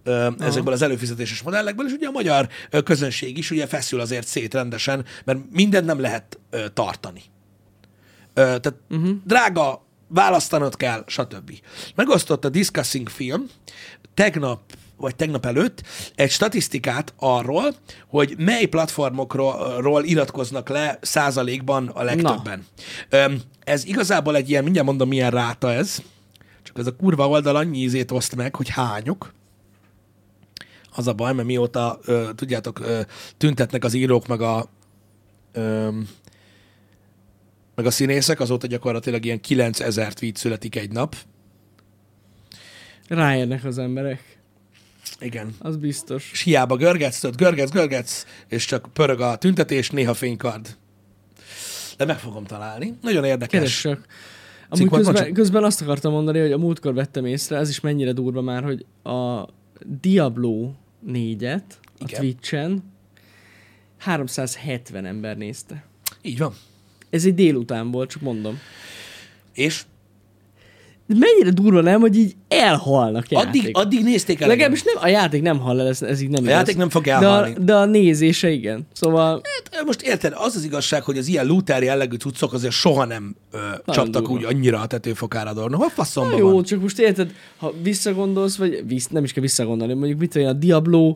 ö, ezekből az előfizetéses modellekből, és ugye a magyar közönség is ugye feszül azért szét rendesen, mert mindent nem lehet tartani. Tehát uh-huh. drága, választanod kell, stb. Megosztott a Discussing Film tegnap vagy tegnap előtt egy statisztikát arról, hogy mely platformokról ról iratkoznak le százalékban a legtöbben. Öm, Ez igazából egy ilyen, mindjárt mondom, milyen ráta ez, csak ez a kurva oldal annyi ízét oszt meg, hogy hányok. Az a baj, mert mióta, ö, tudjátok, ö, tüntetnek az írók meg a ö, meg a színészek, azóta gyakorlatilag ilyen 9000 tweet születik egy nap. Ráérnek az emberek. Igen. Az biztos. És hiába görgetsz, tudod, görgetsz, görgetsz, és csak pörög a tüntetés, néha fénykard. De meg fogom találni. Nagyon érdekes. Keres csak. Amúgy közben, bocsánat. közben azt akartam mondani, hogy a múltkor vettem észre, ez is mennyire durva már, hogy a Diablo 4-et a Igen. Twitch-en 370 ember nézte. Így van. Ez egy délután volt, csak mondom. És De mennyire durva nem, hogy így elhalnak játék. addig, addig nézték el. Legalábbis nem, a játék nem hal el, ez, ez így nem A igaz. játék nem fog de elhalni. a, de a nézése igen. Szóval Hát, most érted, az az igazság, hogy az ilyen looter jellegű cuccok azért soha nem ö, csaptak durva. úgy annyira a tetőfokára dorna. Hol faszomban Na jó, van? csak most érted, ha visszagondolsz, vagy visz, nem is kell visszagondolni, mondjuk mit olyan a Diablo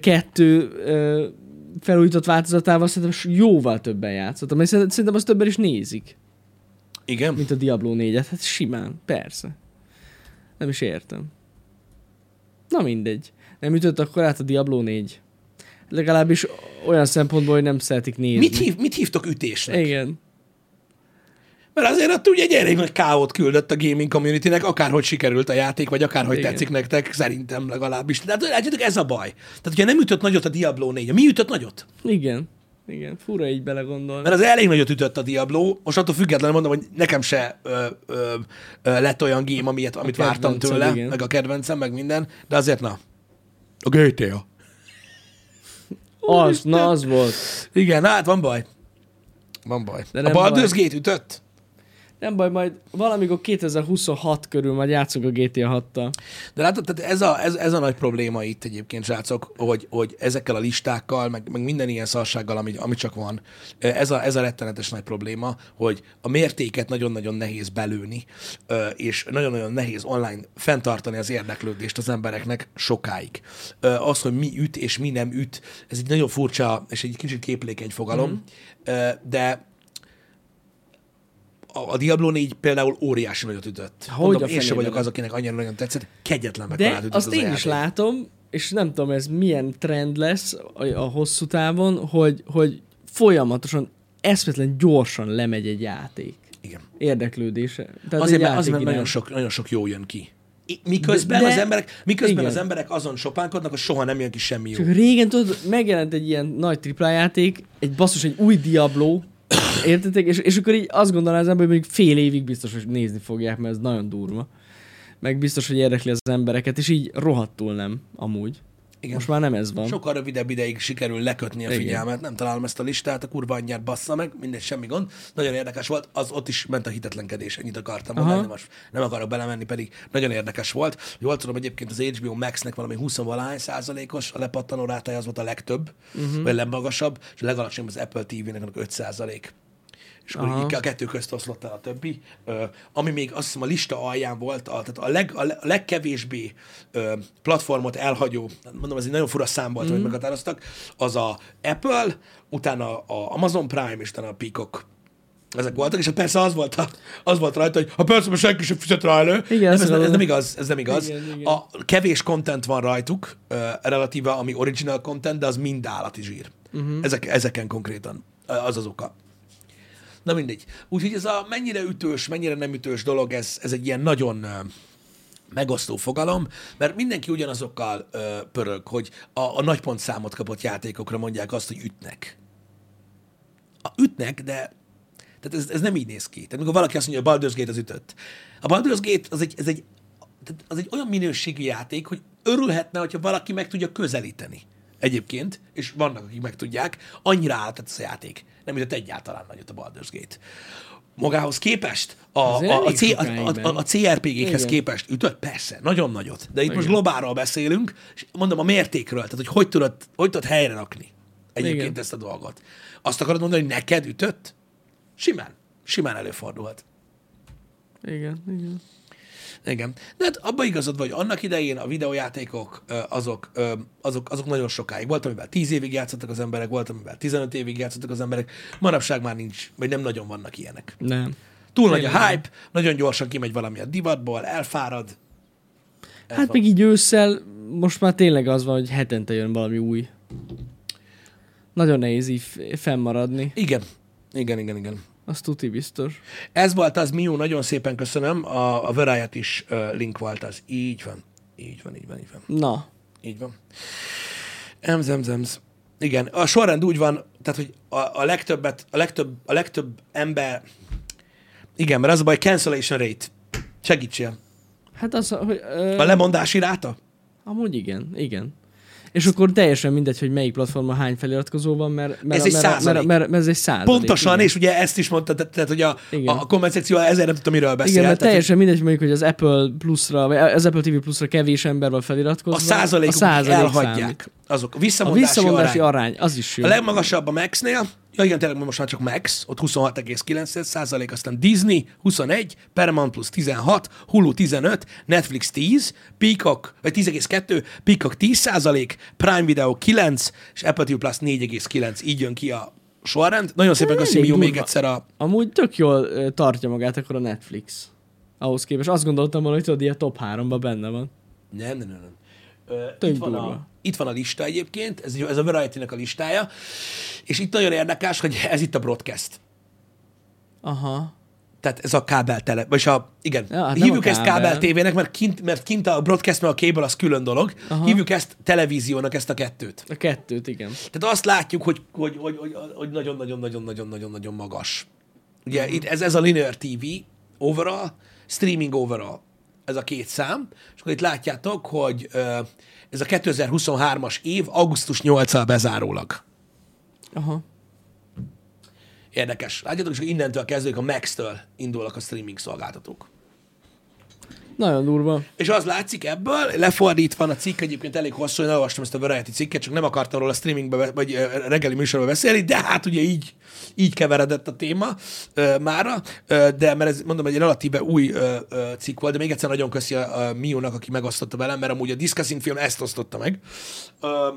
2 felújított változatával szerintem jóval többen játszottam, és szerint- szerintem az többen is nézik, Igen. mint a Diablo 4-et. Hát simán, persze. Nem is értem. Na mindegy. Nem ütött akkor át a Diablo 4. Legalábbis olyan szempontból, hogy nem szeretik nézni. Mit, hív, mit hívtok ütésnek? Igen. Mert azért ott ugye egy elég nagy káót küldött a gaming communitynek, akárhogy sikerült a játék, vagy akárhogy Igen. tetszik nektek, szerintem legalábbis. De hát látjátok, ez a baj. Tehát, hogyha nem ütött nagyot a Diablo 4, mi ütött nagyot? Igen. Igen. Fura így belegondolni. Mert az elég nagyot ütött a Diablo, most attól függetlenül mondom, hogy nekem se ö, ö, ö, lett olyan game, amit, amit vártam tőle, igen. meg a kedvencem, meg minden, de azért na. A GTA. Az, na az volt. Igen, na hát van baj. Van baj. De a Baldur's. Gate ütött? Nem baj, majd valamikor 2026 körül majd játszunk a GTA 6-tal. De látod, tehát ez a, ez, ez a nagy probléma itt egyébként, srácok, hogy, hogy ezekkel a listákkal, meg, meg minden ilyen szarsággal, ami, ami csak van, ez a, ez a rettenetes nagy probléma, hogy a mértéket nagyon-nagyon nehéz belőni, és nagyon-nagyon nehéz online fenntartani az érdeklődést az embereknek sokáig. Az, hogy mi üt és mi nem üt, ez egy nagyon furcsa és egy kicsit képlékeny fogalom, mm-hmm. de a, Diablo 4 például óriási nagyot ütött. Hogy Mondom, a én sem vagyok az, akinek annyira nagyon tetszett. Kegyetlen De ütött azt az én is látom, és nem tudom, ez milyen trend lesz a, a hosszú távon, hogy, hogy folyamatosan, eszmetlen gyorsan lemegy egy játék. Igen. Érdeklődése. Tehát Azért, mert, azért, mert nagyon sok, nagyon sok jó jön ki. I- Miközben, De- az emberek, miközben igen. az emberek azon sopánkodnak, hogy soha nem jön ki semmi jó. Csak régen tudod, megjelent egy ilyen nagy tripla játék, egy basszus, egy új Diablo, értetek? És, és akkor így azt gondolná az ember, hogy mondjuk fél évig biztos, hogy nézni fogják, mert ez nagyon durva. Meg biztos, hogy érdekli az embereket, és így rohadtul nem, amúgy. Igen. Most már nem ez van. Sokkal rövidebb ideig sikerül lekötni a Igen. figyelmet, nem találom ezt a listát, a kurva anyját bassza meg, mindegy, semmi gond. Nagyon érdekes volt, az ott is ment a hitetlenkedés, ennyit akartam Aha. mondani, most nem akarok belemenni, pedig nagyon érdekes volt. Jól tudom, egyébként az HBO Max-nek valami 20 valahány százalékos, a lepattanó rátája az volt a legtöbb, uh-huh. vagy a legmagasabb, és a legalacsonyabb az Apple TV-nek 5 százalék. És akkor Aha. így a kettő közt oszlott el a többi. Ö, ami még azt hiszem a lista alján volt, a, tehát a, leg, a le- a legkevésbé ö, platformot elhagyó, mondom, ez egy nagyon fura szám volt, mm. amit meghatároztak, az a Apple, utána a Amazon Prime, és utána a Peacock. Ezek voltak, és persze az volt, a, az volt rajta, hogy ha persze, most senki sem fizet rá elő. Igen, nem, ez, ez, akarom. nem igaz, ez nem igaz. Igen, igen. A kevés content van rajtuk, ö, relatíve, ami original content, de az mind állati zsír. Uh-huh. Ezek, ezeken konkrétan. Az az oka. Na mindegy. Úgyhogy ez a mennyire ütős, mennyire nem ütős dolog, ez, ez egy ilyen nagyon megosztó fogalom, mert mindenki ugyanazokkal ö, pörög, hogy a, a nagy pontszámot kapott játékokra mondják azt, hogy ütnek. A, ütnek, de tehát ez, ez nem így néz ki. Tehát amikor valaki azt mondja, hogy a Baldur's Gate az ütött. A Baldur's Gate az egy, ez egy, tehát az egy olyan minőségű játék, hogy örülhetne, hogyha valaki meg tudja közelíteni. Egyébként, és vannak, akik meg tudják, annyira állt ez a játék. Nem ütött egyáltalán nagyot a Baldur's Gate. Magához képest, a, a, a, C, a, a, a, CRPG-hez képest ütött? Persze, nagyon nagyot. De itt most Igen. globálról beszélünk, és mondom a mértékről, tehát hogy hogy tudod, hogy tudod helyre rakni egyébként Igen. ezt a dolgot. Azt akarod mondani, hogy neked ütött? Simán. Simán előfordulhat. Igen, igen. Igen. De hát abban igazad vagy, annak idején a videójátékok azok, azok, azok nagyon sokáig. Volt, amivel 10 évig játszottak az emberek, volt, amivel 15 évig játszottak az emberek. Manapság már nincs, vagy nem nagyon vannak ilyenek. Nem. Túl nagy a hype, nagyon gyorsan kimegy valami a divatból, elfárad. Ez Hát még így ősszel most már tényleg az van, hogy hetente jön valami új. Nagyon nehéz így fennmaradni. Igen. Igen, igen, igen. Az tuti biztos. Ez volt az, Miu, nagyon szépen köszönöm. A, a Variety is uh, link volt az. Így van. Így van, így van, így van. Na, Így van. Emz, emz, emz. Igen, a sorrend úgy van, tehát, hogy a, a legtöbbet, a legtöbb, a legtöbb ember, igen, mert az a baj, cancellation rate. Segítsél. hát az, hogy... Ö, A lemondási ráta? amúgy igen, igen. És akkor teljesen mindegy, hogy melyik platformon hány feliratkozó van, mert, mert, Ez egy mert, mert, mert, mert, ez egy százalék. Pontosan, igen. és ugye ezt is mondta, tehát, hogy a, Igen. a komment szekció ezért nem tudtam, miről beszél. Igen, mert tehát, teljesen mindegy, mondjuk, hogy az Apple Plusra, vagy az Apple TV Plusra kevés ember van feliratkozva. a százalékok a százalék elhagyják. számít. Azok. A A visszamondási, visszamondási arány. arány, az is jó. A legmagasabb a Max-nél, ja igen, tényleg most már csak Max, ott 26,9 százalék, aztán Disney 21, Paramount Plus 16, Hulu 15, Netflix 10, Peacock, vagy 10,2, Peacock 10 százalék, Prime Video 9, és Apple TV Plus 4,9, így jön ki a sorrend. Nagyon szépen köszönjük Miu még egyszer a... Amúgy tök jól tartja magát akkor a Netflix. Ahhoz képest. Azt gondoltam volna, hogy tudod, ilyen top 3-ban benne van. Nem, nem, nem. nem. Ö, itt, van a. itt van a lista egyébként, ez, ez a Variety-nek a listája, és itt nagyon érdekes, hogy ez itt a broadcast. Aha. Tehát ez a kábel tele, vagyis a, igen, Ja, hát hívjuk a ezt kábel. kábel tévének, mert kint, mert kint a broadcast, meg a cable az külön dolog. Aha. Hívjuk ezt televíziónak, ezt a kettőt. A kettőt, igen. Tehát azt látjuk, hogy, hogy, hogy, hogy, hogy nagyon-nagyon-nagyon-nagyon-nagyon-nagyon magas. Ugye uh-huh. itt ez, ez a linear TV overall, streaming overall, ez a két szám, és akkor itt látjátok, hogy ö, ez a 2023-as év augusztus 8-al bezárólag. Aha. érdekes. Látjátok, és innentől kezdődik a Max-től indulnak a streaming szolgáltatók. Nagyon durva. És az látszik ebből, lefordítva van a cikk, egyébként elég hosszú, én olvastam ezt a Variety cikket, csak nem akartam róla streamingbe, vagy reggeli műsorba beszélni, de hát ugye így, így keveredett a téma ö, mára, ö, de mert ez mondom, egy relatíve új ö, ö, cikk volt, de még egyszer nagyon köszi a, a Miónak, aki megosztotta velem, mert amúgy a Discussing film ezt osztotta meg, ö,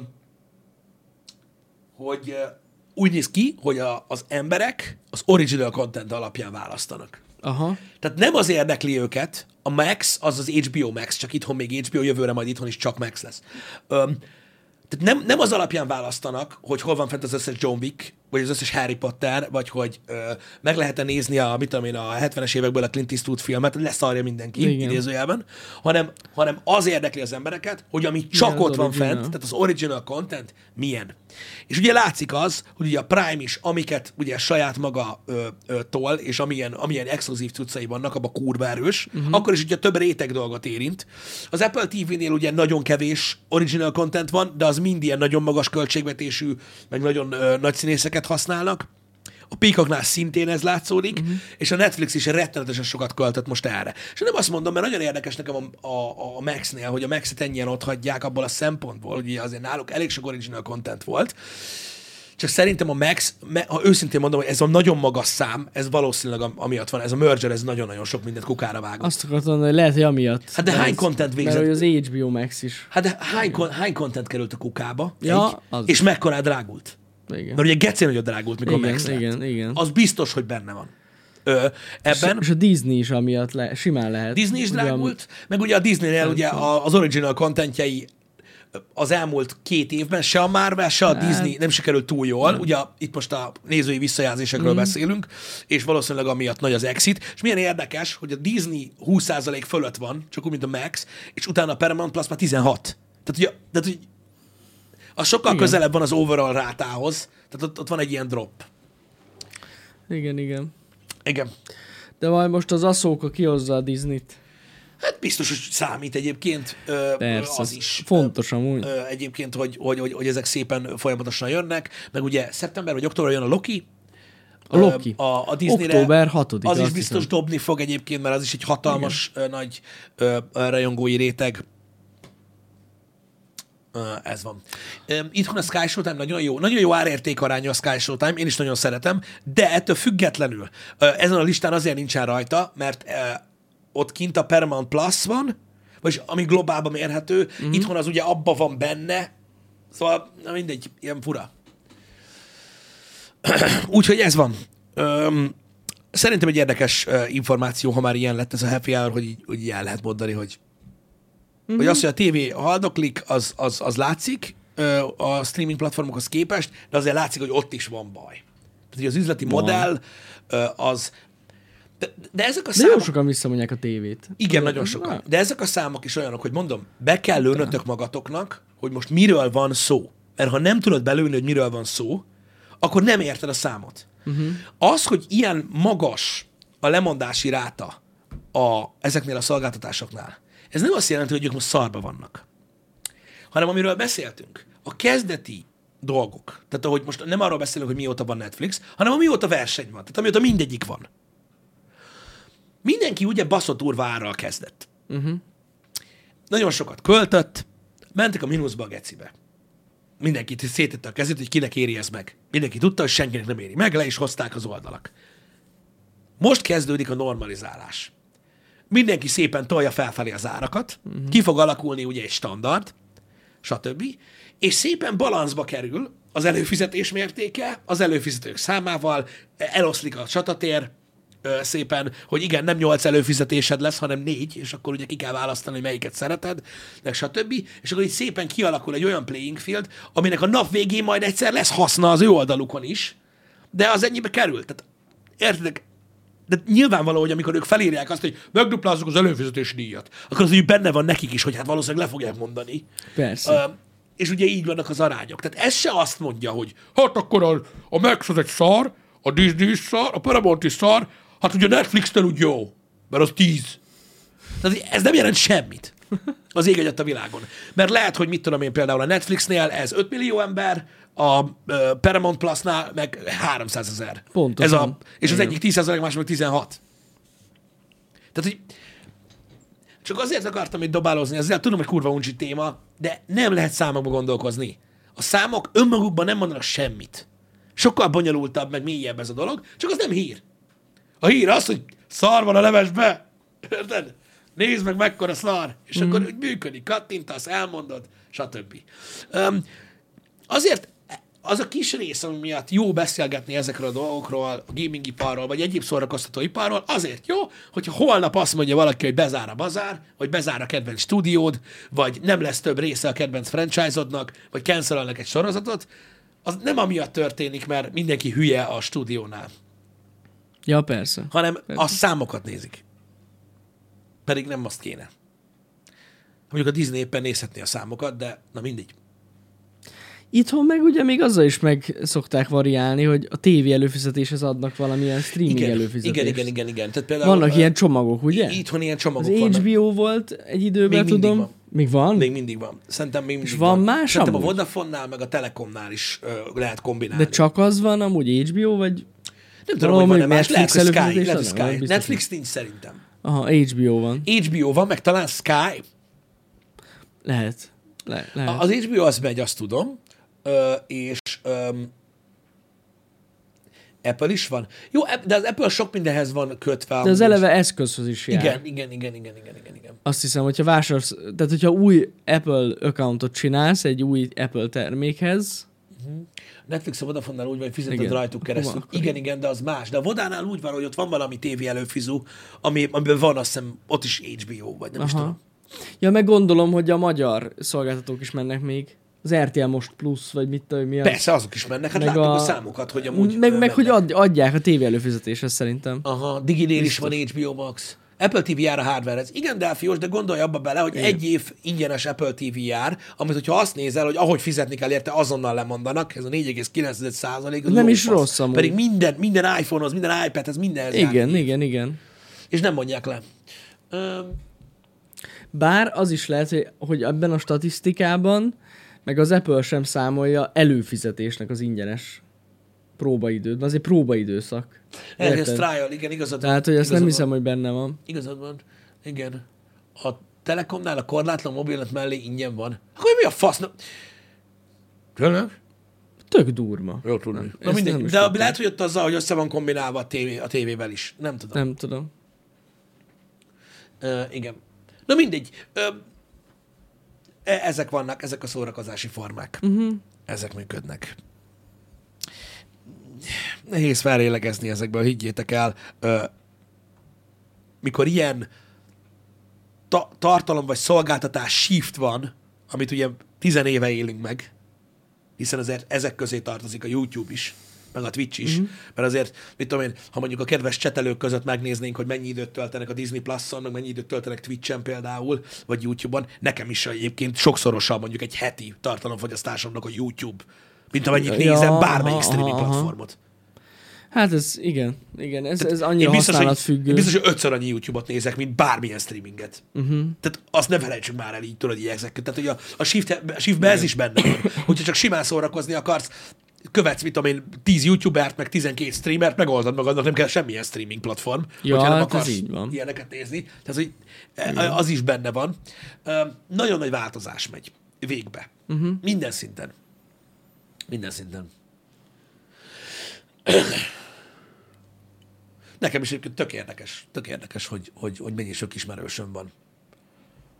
hogy ö, úgy néz ki, hogy a, az emberek az original content alapján választanak. Aha. Tehát nem az érdekli őket, a Max az az HBO Max, csak itthon még HBO, jövőre majd itthon is csak Max lesz. Öm, tehát nem, nem az alapján választanak, hogy hol van fent az összes John Wick, vagy az összes Harry Potter, vagy hogy ö, meg lehet-e nézni a, mit én, a 70-es évekből a Clint Eastwood filmet, leszarja mindenki, Igen. idézőjelben, hanem, hanem az érdekli az embereket, hogy ami csak az ott van original. fent, tehát az original content milyen. És ugye látszik az, hogy ugye a Prime is, amiket ugye saját maga ö, ö, tol, és amilyen, amilyen exkluzív cuccai vannak, abban kurva erős, uh-huh. akkor is ugye több réteg dolgot érint. Az Apple TV-nél ugye nagyon kevés original content van, de az mind ilyen nagyon magas költségvetésű, meg nagyon ö, nagy színészeket használnak. A Peacocknál szintén ez látszódik, uh-huh. és a Netflix is rettenetesen sokat költött most erre. És nem azt mondom, mert nagyon érdekes nekem a, a, a Max-nél, hogy a Max-et ennyien ott hagyják abból a szempontból, hogy azért náluk elég sok original content volt, csak szerintem a Max, ha őszintén mondom, hogy ez a nagyon magas szám, ez valószínűleg am- amiatt van, ez a merger, ez nagyon-nagyon sok mindent kukára vágott. Azt akartam mondani, hogy lehet, hogy amiatt. Hát de hány content végzett? Mert hogy az HBO Max is. Hát de hány, hány content került a kukába? Ja, Egy, az és mekkorá drágult? Igen. Mert ugye gecén nagyon drágult, mikor Igen, Max lett. igen, igen. Az biztos, hogy benne van. Ö, ebben És a Disney is amiatt le, simán lehet. Disney is drágult, meg ugye a Disneynél ugye a- az original contentjei az elmúlt két évben se a Marvel, se a Hát. Disney nem sikerült túl jól. Ugye itt most a nézői visszajelzésekről mm. beszélünk, és valószínűleg amiatt nagy az exit. És milyen érdekes, hogy a Disney 20% fölött van, csak úgy, mint a Max, és utána a Paramount Plus már 16. Tehát, ugye, tehát, hogy az sokkal Igen. közelebb van az overall rátához, tehát ott, ott van egy ilyen drop. Igen, igen. Igen. De majd most az Aszóka kihozza a Disney-t. Hát biztos, hogy számít egyébként ö, Persze. az is. Fontos amúgy. Ö, egyébként, hogy, hogy, hogy, hogy ezek szépen folyamatosan jönnek, meg ugye szeptember vagy október jön a Loki, A Loki. A, a Disneyre Október 6-ika, Az is biztos hiszem. dobni fog egyébként, mert az is egy hatalmas ö, nagy ö, rajongói réteg. Ez van. Itthon a Sky Showtime nagyon jó, nagyon jó árérték aránya a Sky Showtime, én is nagyon szeretem, de ettől függetlenül ezen a listán azért nincsen rajta, mert ott kint a Paramount Plus van, vagyis ami globálban mérhető, Mhm. mm-hmm. itthon az ugye abba van benne, szóval na mindegy, ilyen fura. Úgyhogy ez van. Öm, szerintem egy érdekes információ, ha már ilyen lett ez a happy hour, hogy így, hogy így el lehet mondani, hogy, mm-hmm. hogy az, hogy a tévé haldoklik, az, az, az látszik a streaming platformokhoz képest, de azért látszik, hogy ott is van baj. Tehát, hogy az üzleti Van. modell az... De, de ezek a De számok... sokan visszamondják a tévét. Igen, nagyon sokan. De ezek a számok is olyanok, hogy mondom, be kell lőnötök magatoknak, hogy most miről van szó. Mert ha nem tudod belőni, hogy miről van szó, akkor nem érted a számot. Uh-huh. Az, hogy ilyen magas a lemondási ráta a, ezeknél a szolgáltatásoknál, ez nem azt jelenti, hogy ők most szarba vannak. Hanem amiről beszéltünk, a kezdeti dolgok, tehát ahogy most nem arról beszélünk, hogy mióta van Netflix, hanem amióta verseny van, tehát amióta mindegyik van. Mindenki ugye baszott urva árral kezdett. Uh-huh. Nagyon sokat költött, mentek a mínuszba a gecibe. Mindenki szétette a kezét, hogy kinek éri ez meg. Mindenki tudta, hogy senkinek nem éri meg, le is hozták az oldalak. Most kezdődik a normalizálás. Mindenki szépen tolja felfelé az árakat, uh-huh. ki fog alakulni ugye egy standard, stb. És szépen balanszba kerül az előfizetés mértéke, az előfizetők számával, eloszlik a csatatér, szépen, hogy igen, nem nyolc előfizetésed lesz, hanem négy, és akkor ugye ki kell választani, hogy melyiket szereted, meg stb. És akkor így szépen kialakul egy olyan playing field, aminek a nap végén majd egyszer lesz haszna az ő oldalukon is, de az ennyibe kerül. Tehát értedek, de nyilvánvaló, hogy amikor ők felírják azt, hogy megduplázzuk az előfizetési díjat, akkor az úgy benne van nekik is, hogy hát valószínűleg le fogják mondani. Persze. Ö, és ugye így vannak az arányok. Tehát ez se azt mondja, hogy hát akkor a, a Max az egy szar, a Disney is szar, a Paramount is szar, hát ugye Netflix-tel úgy jó, mert az tíz. Tehát ez nem jelent semmit az ég egyet a világon. Mert lehet, hogy mit tudom én például a Netflixnél ez 5 millió ember, a Paramount Plus-nál meg 300 ezer. Pontosan. Ez a, és az Igen. egyik 10 a másik meg 16. Tehát, hogy csak azért akartam itt dobálozni, ezzel tudom, hogy kurva uncsi téma, de nem lehet számokba gondolkozni. A számok önmagukban nem mondanak semmit. Sokkal bonyolultabb, meg mélyebb ez a dolog, csak az nem hír. A hír az, hogy szar van a levesbe. Érted? Nézd meg, mekkora szar. És mm. akkor úgy működik, kattintasz, elmondod, stb. Um, azért az a kis rész, ami miatt jó beszélgetni ezekről a dolgokról, a gaming iparról, vagy egyéb szórakoztató iparról, azért jó, hogyha holnap azt mondja valaki, hogy bezár a bazár, vagy bezár a kedvenc stúdiód, vagy nem lesz több része a kedvenc franchise-odnak, vagy cancelelnek egy sorozatot, az nem amiatt történik, mert mindenki hülye a stúdiónál, Ja, persze. hanem a számokat nézik. Pedig nem azt kéne. Mondjuk a Disney éppen nézhetné a számokat, de na mindegy. Itthon meg ugye még azzal is meg szokták variálni, hogy a tévé előfizetéshez adnak valamilyen streaming Igen, előfizetést. igen, igen, igen, igen. Tehát például, Vannak ö, ilyen csomagok, ugye? Itthon ilyen Az csomagok vannak. HBO volt egy időben, Még tudom. van. Még van? Még mindig van. Szerintem még mindig van más Szerintem amúgy? a Vodafone-nál, meg a Telekomnál is ö, lehet kombinálni. De csak az van amúgy HBO, vagy... nem tudom, hogy van-e más. Lehet, hogy Netflix Sky. Lehet? Sky. Netflix nincs szerintem. Aha, HBO van. HBO van, meg talán Sky. Lehet. Le, lehet. Az HBO az megy, azt tudom. És Apple is van. Jó, de az Apple sok mindenhez van kötve. De az eleve eszközhöz is jár. Igen, igen, igen, igen, igen, igen, igen. Azt hiszem, hogyha vásárolsz, tehát hogyha új Apple accountot csinálsz egy új Apple termékhez, Netflix a Vodafone-nál úgy van, hogy fizeted Igen. rajtuk keresztül. Van, Igen, igen, de az más. De a Vodánál úgy van, hogy ott van valami tévé előfizu, ami, amiben van azt hiszem ott is HBO, vagy nem is Aha. tudom. Ja, meg gondolom, hogy a magyar szolgáltatók is mennek még. Az RTL Most Plus, vagy mit tudom, mi az. Persze, azok is mennek. Hát Meg láttuk a... a- számokat, hogy amúgy meg, meg hogy ad, adják a tévé előfizetéshez szerintem. Aha, Diginél is van HBO Max. Apple TV jár a hardware Igen, Delfiós, de gondolj abba bele, hogy egy év ingyenes Apple TV jár, amit hogyha azt nézel, hogy ahogy fizetni kell érte, azonnal lemondanak, ez a 4,9 százalék. Nem is rossz amúgy. Pedig minden, minden iPhone-hoz, minden iPad-hez, mindenhez jár. Igen, igen, igen. És nem mondják le. Öm, Bár az is lehet, hogy ebben a statisztikában meg az Apple sem számolja előfizetésnek az ingyenes próbaidőt, mert az egy próbaidőszak. Ez Érted? trial, igen, igazad van. Tehát, hogy ezt nem hiszem, van. hogy benne van. Igazad van. Igen. A Telekomnál a korlátlan mobilnet mellé ingyen van. Akkor mi a fasz? Tényleg? Tök durva. Jó tudni. Na mindegy. De tudtam. lehet, hogy ott azzal, hogy össze van kombinálva a, tévé, a tévével is. Nem tudom. Nem tudom. Uh, igen. Na mindegy. Uh, ezek vannak, ezek a szórakozási formák. Uh-huh. Ezek működnek. Nehéz felélegezni ezekből, higgyétek el. Uh, mikor ilyen ta- tartalom vagy szolgáltatás shift van, amit ugye tizen éve élünk meg, hiszen azért ezek közé tartozik a YouTube is, meg a Twitch is, mm-hmm. mert azért, mit tudom én, ha mondjuk a kedves csetelők között megnéznénk, hogy mennyi időt töltenek a Disney Plus-on, meg mennyi időt töltenek Twitch-en például, vagy YouTube-on, nekem is egyébként sokszorosan mondjuk egy heti tartalomfogyasztásomnak a YouTube, mint amennyit Ja, nézem bármelyik aha, streaming aha, platformot. Hát ez, igen, igen, ez, ez annyira biztos, használatfüggő. biztos, hogy ötször annyi YouTube-ot nézek, mint bármilyen streaminget. Uh-huh. Tehát azt ne felejtsük már el így, tudod, így ezek. Tehát, hogy a, a, shift, a shiftbe ez is benne van. Hogyha csak simán szórakozni akarsz, követsz, mit tudom én, 10 YouTubert, meg 12 streamert, megoldod magadnak, nem kell semmilyen streaming platform, Ja, hogyha nem hát akarsz így van. ilyeneket nézni. Tehát, hogy e- az is benne van. Nagyon nagy változás megy végbe. Uh-huh. Minden szinten. Minden szinten. Nekem is egyébként tök érdekes, tök érdekes, hogy, hogy, hogy mennyi sok ismerősöm van.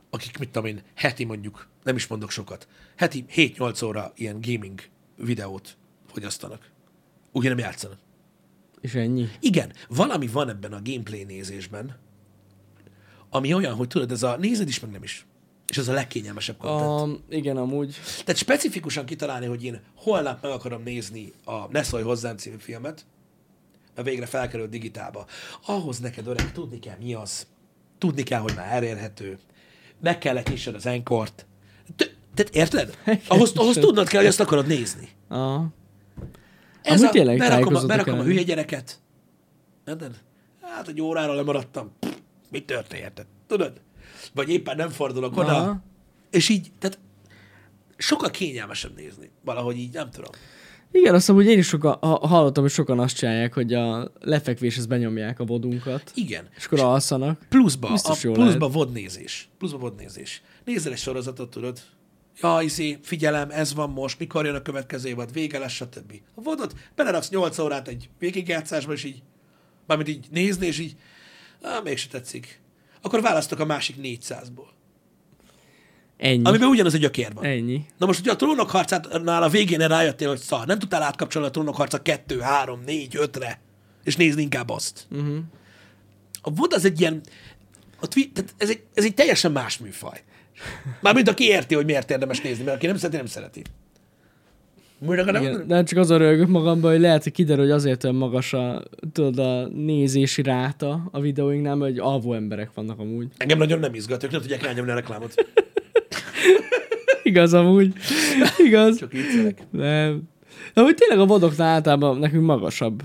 Akik, mit tudom én, heti mondjuk, nem is mondok sokat, heti 7-8 óra ilyen gaming videót fogyasztanak. Úgy nem játszanak. És ennyi. Igen, valami van ebben a gameplay nézésben, ami olyan, hogy tudod, ez a nézed is, meg nem is. És ez a legkényelmesebb content. A, igen, amúgy. Tehát specifikusan kitalálni, hogy én holnap meg akarom nézni a Ne szólj hozzám című filmet, mert végre felkerült digitálba. Ahhoz neked öreg, tudni kell mi az, tudni kell, hogy már elérhető, meg kell nyissad az enkort. Tehát érted? Ahhoz, ahhoz tudnod kell, hogy azt akarod nézni. A, Ez Amúgy a, tényleg berakom, a, berakom a hülye gyereket. Érted? Hát egy órára lemaradtam. Pff, mi történt? Tudod? Vagy éppen nem fordulok oda. Aha. És így, tehát sokkal kényelmesebb nézni. Valahogy így, nem tudom. Igen, azt mondom, hogy én is soka, ha- hallottam, hogy sokan azt csinálják, hogy a lefekvéshez benyomják a vodunkat, Igen. és akkor alszanak. Pluszba, a Biztos pluszba vodnézés. Pluszba vodnézés. Nézzel egy sorozatot, tudod, ja, izé, figyelem, ez van most, mikor jön a következő évad, vége lesz, stb. A vodot beleraksz 8 órát egy végigjátszásba, és így, mármint így nézni, és így, á, mégse tetszik. Akkor választok a másik 400-ból. Ennyi. Amiben ugyanaz a gyökér van. Ennyi. Na most, hogyha a trónok harcánál a végén rájöttél, hogy szar, nem tudtál átkapcsolni a trónok harca 2, 3, 4, 5-re, és nézni inkább azt. Uh-huh. A VOD az egy ilyen, a twi- tehát ez, egy, ez egy teljesen más műfaj. Mármint aki érti, hogy miért érdemes nézni, mert aki nem szereti, nem szereti. Igen, de csak azon rögök magamban, hogy lehet, hogy kiderül, hogy azért olyan magas a, tudod, a nézési ráta a videóinknál, mert hogy alvó emberek vannak amúgy. Engem nagyon nem izgat, ők nem tudják rányomni a reklámot. Igaz amúgy. Igaz. Csak viccelek. Nem. De hogy tényleg a vodoknál általában nekünk magasabb.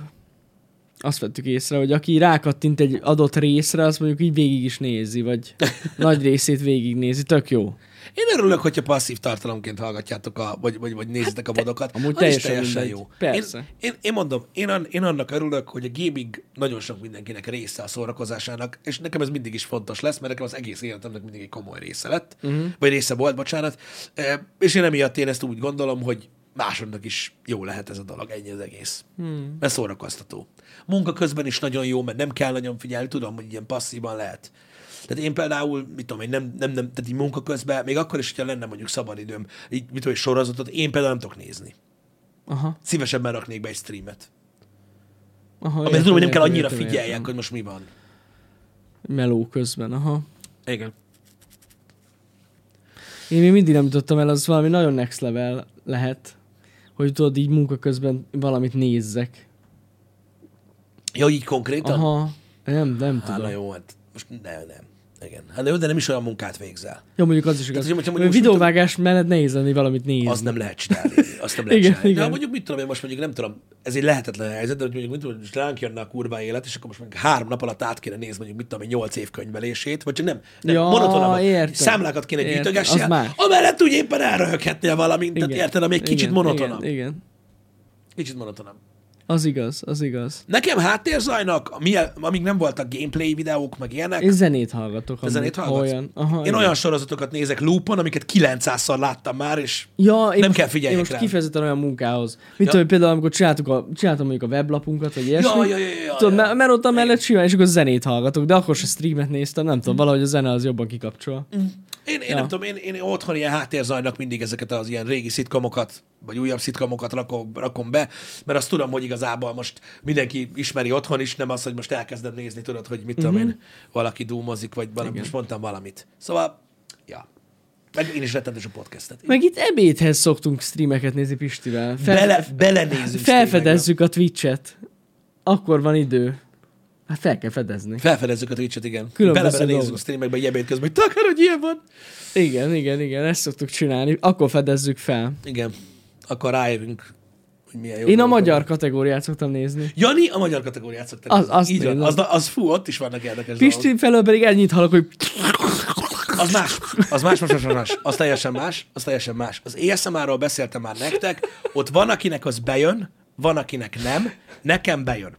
Azt vettük észre, hogy aki rákattint egy adott részre, azt mondjuk így végig is nézi, vagy nagy részét végignézi. Tök jó. Én örülök, hogyha passzív tartalomként hallgatjátok, a, vagy, vagy, vagy nézitek a vodokat. Hát amúgy Az teljesen teljesen mindegy. jó. Persze. Én, én, én, mondom, én, an, én annak örülök, hogy a gaming nagyon sok mindenkinek része a szórakozásának, és nekem ez mindig is fontos lesz, mert nekem az egész életemnek mindig egy komoly része lett, uh-huh. vagy része volt, bocsánat. És én emiatt én ezt úgy gondolom, hogy másodnak is jó lehet ez a dolog, ennyi az egész. Hmm. Mert szórakoztató. Munka közben is nagyon jó, mert nem kell nagyon figyelni, tudom, hogy ilyen passzívan lehet. Tehát én például, mit tudom én, nem, nem, nem tehát így munka közben, még akkor is, hogyha lenne mondjuk szabadidőm, így, mit tudom, egy sorozatot, én például nem tudok nézni. Aha. Szívesebben raknék be egy streamet. Aha Amit tudom, hogy nem kell annyira értem, figyeljek, értem. hogy most mi van. Meló közben, aha. Igen. Én még mindig nem tudtam el, az valami nagyon next level lehet, hogy tudod, így munka közben valamit nézzek. Ja, így konkrétan? Aha. Nem, nem Hát, na tudom. jó, hát most nem, nem. Igen. Hát jó, de nem is olyan munkát végzel. Jó, mondjuk az is igaz. hogyha mondjuk most videóvágás mellett nehéz lenni valamit nézni. Azt nem lehet csinálni. Azt nem lehet Igen, csinálni. De igen. mondjuk mit tudom én most mondjuk nem tudom, ez egy lehetetlen helyzet, de hogy mondjuk mit tudom, most ránk jönne a kurva élet, és akkor most mondjuk három nap alatt át kéne nézni mondjuk mit tudom én, nyolc év könyvelését, vagy csak nem, nem Ja, monotonabban. értem. Számlákat kéne az más. amellett úgy éppen elröhöghetnél valamint, tehát érted, ami egy kicsit Igen, monotonabb. Igen, igen. Kicsit monotonabb. Az igaz, az igaz. Nekem háttérzajnak, milyen, amíg nem voltak gameplay videók, meg ilyenek, Én zenét hallgatok. Te zenét hallgatsz? Olyan. Aha, én igen. olyan sorozatokat nézek loopon, amiket 900-szor láttam már, és Ja, én Nem most, kell figyeljek Én most rám. kifejezetten olyan munkához. Mit Ja. tudom, például amikor csináltuk a, csináltam mondjuk a weblapunkat, vagy ilyesmi. Ja, ja, ja, ja, tudod, ja. mert, mert ott a mellett simán, és akkor zenét hallgatok, de akkor se streamet néztem, nem tudom, valahogy a zene az jobban kikapcsol. Én, én Ja. nem tudom, én, én otthon ilyen háttérzajnak mindig ezeket az ilyen régi szitkomokat, vagy újabb szitkomokat rakom, rakom be, mert azt tudom, hogy igazából most mindenki ismeri otthon is, nem az, hogy most elkezdem nézni, tudod, hogy mit tudom én, valaki dúmozik, vagy valami, most mondtam valamit. Szóval, ja. Meg én is rettenetes a podcastet. Meg itt ebédhez szoktunk streameket nézni Pistivel. Fel, Bele, belenézünk. felfedezzük a Twitch-et. Akkor van idő. Hát fel kell fedezni. Felfedezzük a Twitch-et, igen. Különböző dolgok. streamekbe ebéd közben, hogy takar, hogy ilyen van. Igen, igen, igen, ezt szoktuk csinálni. Akkor fedezzük fel. Igen. Akkor rájövünk, hogy milyen jó. Én a dolgok magyar vannak. kategóriát szoktam nézni. Jani a magyar kategóriát szokta. Az- azt Így van. Az, az, fú, ott is vannak érdekes dolgok. Pisti felől pedig ennyit hallok, hogy Az más. Az más, más, más, más. Az teljesen más. Az teljesen más. Az ASMR-ról beszéltem már nektek. Ott van, akinek az bejön, van, akinek nem. Nekem bejön.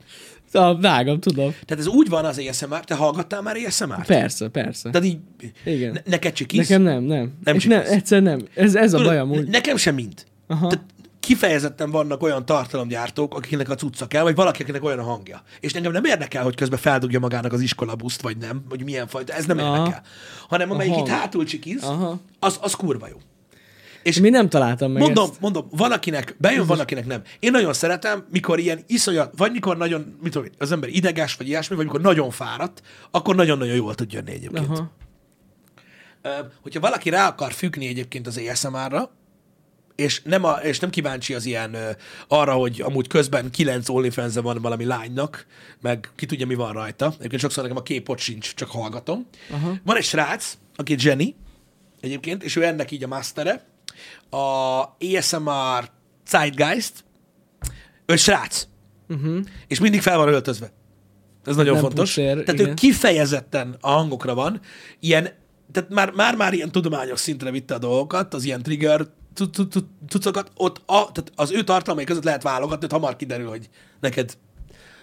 A vágam, tudom. Tehát ez úgy van az ASMR. Te hallgattál már ASMR-t? Persze, persze. Tehát így, Igen. ne, neked csikisz? Nekem nem, nem. Nem És nem, egyszer nem. Ez, ez a Tudod, baj amúgy. Nekem sem mind. Aha. Tehát kifejezetten vannak olyan tartalomgyártók, akiknek a cucca kell, vagy valaki, akinek olyan a hangja. És engem nem érdekel, hogy közben feldugja magának az iskolabuszt, vagy nem, vagy milyen fajta, ez nem Aha. érdekel. Hanem amelyik Aha. itt hátul csikiz, Aha. az, az kurva jó. És Mi nem találtam meg mondom, ezt. mondom, van akinek bejön, van akinek nem. Én nagyon szeretem, mikor ilyen iszonyat, vagy mikor nagyon, mit tudom, én, az ember ideges, vagy ilyesmi, vagy mikor nagyon fáradt, akkor nagyon-nagyon jól tud jönni egyébként. Aha. Hogyha valaki rá akar függni egyébként az ASMR-ra, és nem, a, és nem kíváncsi az ilyen ö, arra, hogy amúgy közben kilenc onlyfans van valami lánynak, meg ki tudja, mi van rajta. Egyébként sokszor nekem a kép ott sincs, csak hallgatom. Aha. Van egy srác, aki Jenny, egyébként, és ő ennek így a mastere, a ASMR Zeitgeist, ő srác, uh-huh. és mindig fel van öltözve. Ez nagyon Nem fontos. pucér, Tehát ő igen. kifejezetten a hangokra van, ilyen, tehát már, már, már ilyen tudományos szintre vitte a dolgokat, az ilyen trigger cuccokat, ott a, tehát az ő tartalmai között lehet válogatni, hogy hamar kiderül, hogy neked,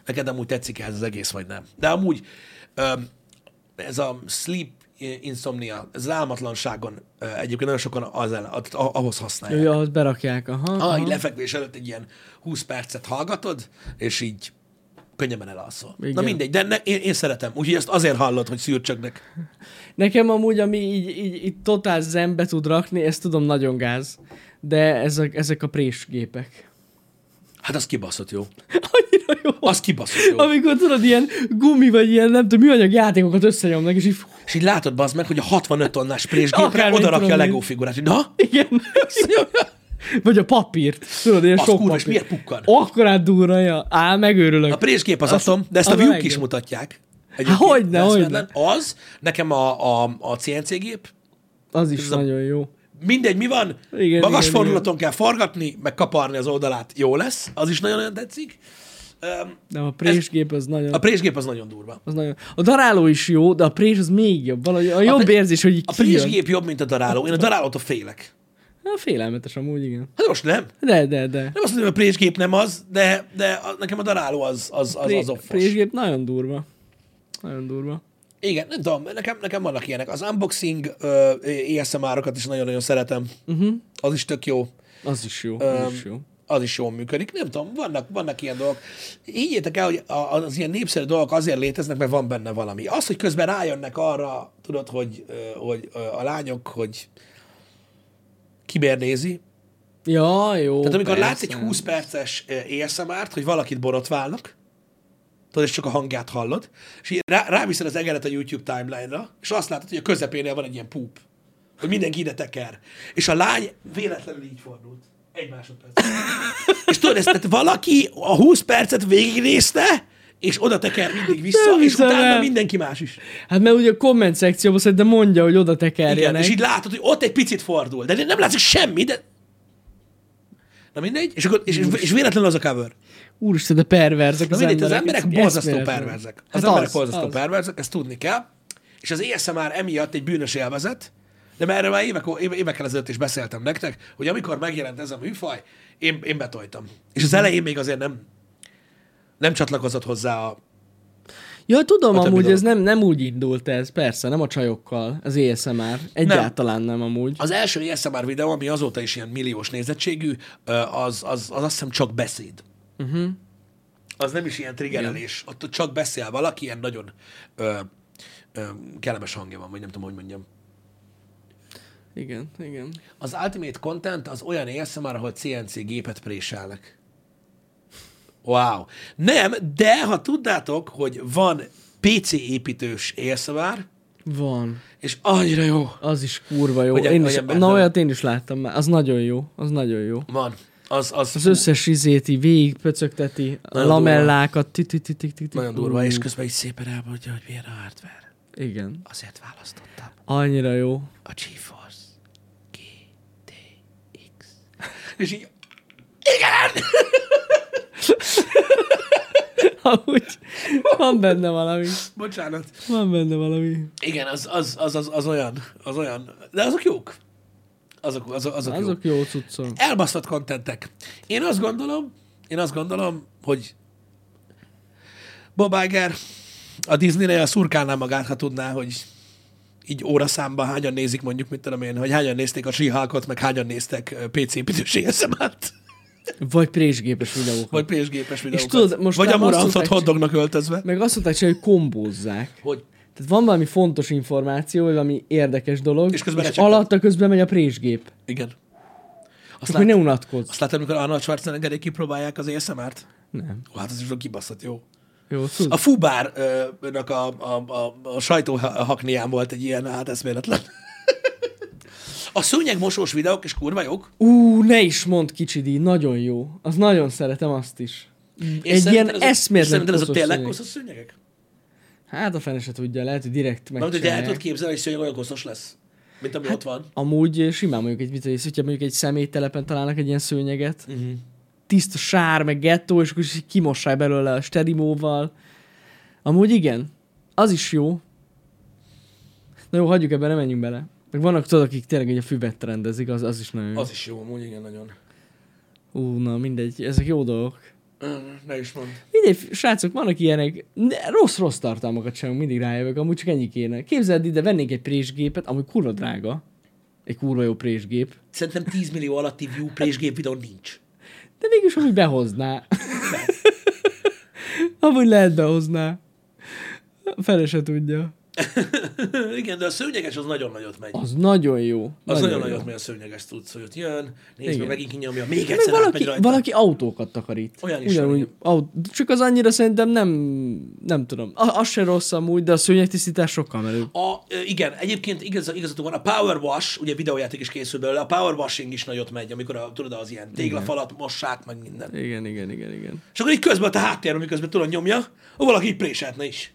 neked amúgy tetszik ez az egész, vagy nem. De amúgy öm, ez a sleep insomnia, ez az álmatlanságon egyébként nagyon sokan az el, ahhoz használják. Ő, ahhoz berakják, aha. Ah, aha. így lefekvés előtt egy ilyen 20 percet hallgatod, és így könnyebben elalszol. Igen. Na mindegy, de ne, én, én szeretem. Úgyhogy ezt azért hallod, hogy szűrcsögnek. Nekem amúgy, ami így, így, így totál zenbe tud rakni, ezt tudom nagyon gáz. De ezek, ezek a présgépek. Hát az kibaszott jó. Annyira jó. Az kibaszott jó. Amikor tudod, ilyen gumi vagy ilyen, nem tudom, műanyag játékokat összenyomnak, és így És így látod, bazd meg, hogy a 65 tonnás présgépre oda rakja a Lego figurát. hogy Na, igen. Vagy a papírt. Tudod, ilyen az sok kurva, és papír. miért pukkan? Akkorát durra, ja. Á, megőrülök. A présgép az Az- atom, de ezt a az a view is mutatják. Há, hogyne, hogyne. Az, nekem a, a, a CNC gép, Az is Ez a- nagyon jó. Mindegy, mi van, Igen, magas igen, fordulaton kell forgatni, meg kaparni az oldalát, jó lesz, az is nagyon-nagyon tetszik. De a présgép az nagyon... A présgép az nagyon durva. Az nagyon... A daráló is jó, de a prés az még jobb. Valahogy a jobb pré- érzés, hogy így A kijön. présgép jobb, mint a daráló. Én a darálótól félek. Hát félelmetes amúgy, igen. Hát most nem. De, de, de. Nem azt mondom, hogy a présgép nem az, de, de a, nekem a daráló az, az, az, az offos. Présgép nagyon durva. Nagyon durva. Igen, nem tudom, nekem, nekem vannak ilyenek. Az unboxing uh, ASMR-okat is nagyon-nagyon szeretem. Uh-huh. Az is tök jó. Az is jó. Öm, Az is jó. az is jól működik. Nem tudom, vannak, vannak ilyen dolgok. Higgyétek el, hogy az ilyen népszerű dolgok azért léteznek, mert van benne valami. Az, hogy közben rájönnek arra, tudod, hogy, hogy a lányok, hogy kibernézi. Ja, jó. Tehát amikor persze. látsz egy 20 perces ASMR-t, hogy valakit borotválnak, tudod, és csak a hangját hallod, és így rá, ráviszed az egeret a YouTube timeline-ra, és azt látod, hogy a közepénél van egy ilyen púp, hogy mindenki ide teker. És a lány véletlenül így fordult. Egy másodperc. és tudod, ezt tehát valaki a 20 percet végignézte, és oda teker mindig vissza, Nem és utána el. mindenki más is. Hát mert ugye a komment szekcióban szerintem mondja, hogy oda Igen, tekerjenek. és így látod, hogy ott egy picit fordul, de nem látszik semmi, de... Na mindegy, és, akkor, és, és véletlenül az a cover. Úristen, de perverzek Na az mindegy, az emberek. emberek ez borzasztó perverzek. Az Hát emberek az, borzasztó az. perverzek, ezt tudni kell. És az ASMR emiatt egy bűnös élvezet, de mert erről már évek, éve- évekkel ezelőtt is beszéltem nektek, hogy amikor megjelent ez a műfaj, én, én betoltam. És az elején még azért nem, nem csatlakozott hozzá a... Ja, tudom, amúgy dolog. ez nem, nem úgy indult ez, persze, nem a csajokkal, az ASMR. Egyáltalán nem, nem amúgy. Az első ASMR videó, ami azóta is ilyen milliós nézettségű, az, az, az azt hiszem csak beszéd. Uh-huh. Az nem is ilyen triggerelés. Ott csak beszél valaki, ilyen nagyon ö, ö, kellemes hangja van, vagy nem tudom, hogy mondjam. Igen, igen. Az Ultimate Content az olyan ASMR, ahol CNC gépet préselnek. Wow. Nem, de ha tudnátok, hogy van PC építős ASMR, Van. és annyira jó. Az is kurva jó. Hogy- én hogy is, na olyat én is láttam már. Az nagyon jó. Az nagyon jó. Van. Az, az, Az összes izét így végig pöcögteti, lamellákat. ti- ti- ti- ti- ti- ti- nagyon durva, és közben így szépen elmondja, hogy milyen a hardware. Igen. Azért választottam Annyira jó. a GeForce GTX. És így, igen! Amúgy van benne valami. Bocsánat. Van benne valami. Igen, az, az, az, az, az olyan, az olyan, de azok jók. Azok, azok, azok. Azok jó cuccok. elbaszott kontentek. Én azt gondolom, én azt gondolom, hogy Bob Iger a Disney-nél szurkálná magát, ha tudná, hogy így óraszámban hányan nézik mondjuk, mit tudom én, hogy hányan nézték a She-Hulkot, meg hányan néztek PC építős Vagy présgépes videókat. vagy PS-gépes videókat. tudod, most vagy Amurantot szokták hotdognak öltözve. Meg azt mondták, hogy kombózzák. Hogy Tehát van valami fontos információ, vagy valami érdekes dolog, És közben és alatta közben megy a présgép. igen. Azt, Csak hogy ne unatkozz. azt látod, amikor Arnold Schwarzeneggerék kipróbálják az ASMR-t? Nem. Ó, hát ez is kibaszott jó. Jó, tud. A Fubárnak a, a, a, a sajtóhaknián volt egy ilyen, hát eszméletlen. A szőnyegmosós videók is kurva jók. Ú, ne is mond kicsidi, nagyon jó. Az nagyon szeretem azt is. És Egy ilyen eszméletlen Szerinted azok koszos tényleg szőnyeg. koszos szőnyegek? Hát a fene se tudja, lehet, hogy direkt Mert hogy el tudod képzelni, hogy szőnyeg olyan koszos lesz, mint ami ott van. Amúgy simán mondjuk egy, mit hogyha mondjuk egy személytelepen találnak egy ilyen szőnyeget, Uh-huh. tiszta sár, meg gettó, és akkor is kimossák belőle a sterimóval. Amúgy igen, az is jó. Na jó, hagyjuk ebben, nem menjünk bele. Meg vannak tudod, akik tényleg így a füvet rendezik, az, az is nagyon jó. Az is jó, amúgy igen, nagyon. Ú, na mindegy, ezek jó dolgok. Ö, Ne is mond. Mindegy, srácok, vannak ilyenek, ne- rossz-rossz tartalmakat sem mindig rájövök, amúgy csak ennyi kéne. Képzeld ide, vennénk egy présgépet, ami kurva drága. Egy kurva jó présgép. Szerintem 10 millió alatti view présgép videó nincs. De mégis amúgy behozná. amúgy lehet behozná. A Fele se tudja. igen, de a szőnyeges az nagyon nagyot megy. Az nagyon jó. Az nagyon, jó. nagyot megy a szőnyeges tudsz, hogy ott jön, nézd meg, megint kinyomja, még egyszer valaki, rajta. valaki autókat takarít. Olyan is Ugyanúgy, aut- csak az annyira szerintem nem, nem tudom. A, az se rossz amúgy, de a szőnyegtisztítás sokkal menőbb. A, igen, egyébként igaz, igazatok van, a Power Wash, ugye videójáték is készül belőle, a Power Washing is nagyot megy, amikor a, tudod, az ilyen téglafalat mossák, meg minden. Igen, igen, igen, igen. És akkor így közben a háttérben, miközben tudod nyomja, valaki így préseltne is.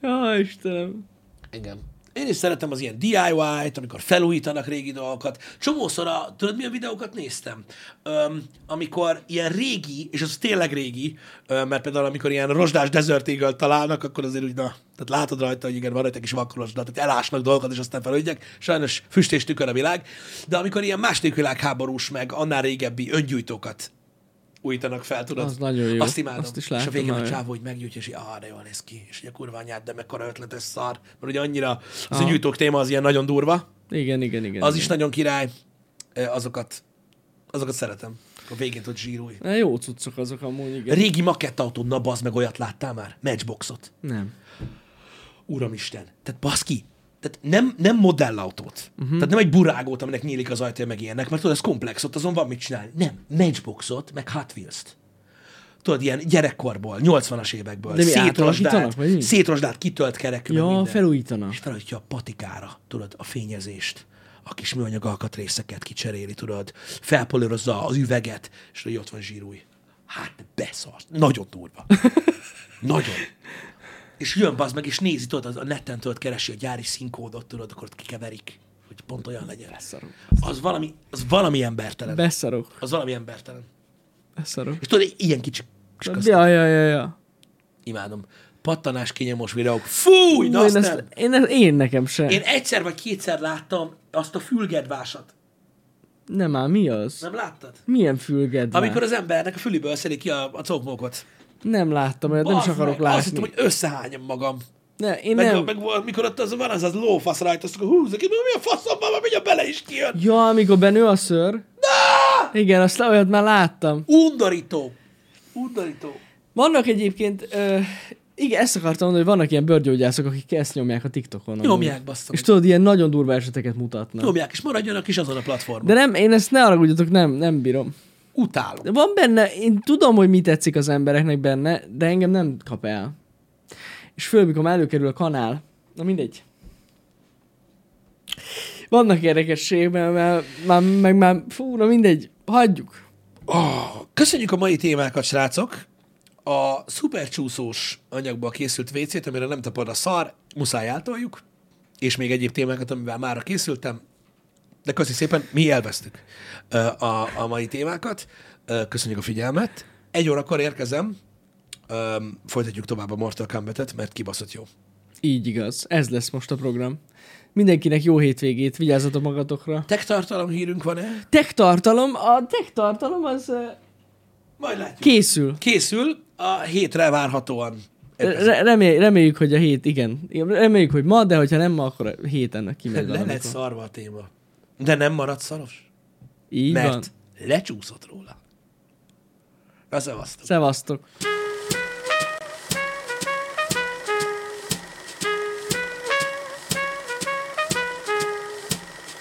Ja, Istenem. Igen. Én is szeretem az ilyen DIY-t, amikor felújítanak régi dolgokat. Csomószor a, tudod milyen videókat néztem? Öm, amikor ilyen régi, és az tényleg régi, öm, mert például amikor ilyen rozsdás Desert találnak, akkor azért úgy, na, tehát látod rajta, hogy igen, van rajta kis vakkolosda, tehát elásnak dolgokat, és aztán felújítják. Sajnos füst és tükör a világ. De amikor ilyen második világháborús, meg annál régebbi öngyújtókat újítanak fel, tudod? Az nagyon jó. Azt imádom. Azt is és a végén a csávó, hogy meggyújtja, és így, ah, de jól néz ki, és ugye a kurva anyád, de mekkora ötletes szar. Mert ugye annyira az Aha. öngyújtók téma az ilyen nagyon durva. Igen, igen, igen. Az igen. is nagyon király. Azokat, azokat szeretem. A végén tud zsírulj. Na, Jó cuccok azok amúgy, igen. Régi makettautó, na bazd meg, olyat láttál már? Matchboxot. Nem. Uramisten. Tehát baszki. Tehát nem, nem modellautót. Uh-huh. Tehát nem egy burágót, aminek nyílik az ajtaja, meg ilyenek, mert tudod, ez komplex, ott azon van mit csinálni. Nem. Matchboxot, meg Hot Wheels-t. Tudod, ilyen gyerekkorból, 80-as évekből. De mi? szétrosdált, kitölt kerekű, Ja, minden. felújítana. És felújítja a patikára, tudod, a fényezést, a kis műanyag alkatrészeket kicseréli, tudod, felpolírozza az üveget, és hogy ott van zsírúj. Hát beszart. Nagyon durva. Nagyon. És jön bazd meg, és nézi, tudod, az a neten tudod keresi a gyári színkódot, tudod, akkor kikeverik, hogy pont olyan legyen. Beszarok. Az valami, az valami embertelen. Beszarok. Az valami embertelen. Beszarok. És tudod, ilyen kicsi, Ja, ja, ja, ja. imádom. Pattanás kényelmos videók. Fúj, azt én, nem. ezt, én, ezt, én nekem se. Én egyszer vagy kétszer láttam azt a fülgedvásat. Nem ám, mi az? Nem láttad? Milyen fülged Amikor az embernek a füliből szedik ki a, a cokmókot. Nem láttam, olyat nem is akarok meg, Azt látni. hittem, hogy összehányom magam. Ne, én Meg, nem. meg, mikor ott az van az az lófasz rajta, azt húzzak ki, mi a faszomban van, hogy bele is kijön. Ja, amikor benő a szőr. Igen, azt olyat már láttam. Undorító. Undorító. Vannak egyébként, ö, igen, ezt akartam mondani, hogy vannak ilyen bőrgyógyászok, akik ezt nyomják a TikTokon. Nyomják, basszom. És tudod, ilyen nagyon durva eseteket mutatnak. Nyomják, és maradjanak is azon a platformon. De nem, én ezt ne haragudjatok, nem, nem bírom. Utálom. De van benne, én tudom, hogy mi tetszik az embereknek benne, de engem nem kap el. És főleg, mikor már előkerül a kanál, na mindegy. Vannak érdekességek, mert már, már, meg már, fú, na mindegy, hagyjuk. Oh, köszönjük a mai témákat, srácok. A szupercsúszós anyagból készült WC-t, amire nem tapad a szar, muszáj átoljuk, és még egyéb témákat, amivel mára készültem. De köszi szépen, mi elvesztük ö, a, a mai témákat. Köszönjük a figyelmet. Egy órakor érkezem, folytatjuk tovább a Mortal Kombat-et, mert kibaszott jó. Így igaz, ez lesz most a program. Mindenkinek jó hétvégét, vigyázzatok magatokra. Tech tartalom hírünk van-e? Tech tartalom, a tech tartalom az Majd látjuk. készül. Készül, a hétre várhatóan. Re- remély, reméljük, hogy a hét, igen. Reméljük, hogy ma, de hogyha nem ma, akkor a héten kimegy Le lett szarva a téma. De nem marad szaros. Így Mert van. lecsúszott róla. Na, szevasztok. Szevasztok.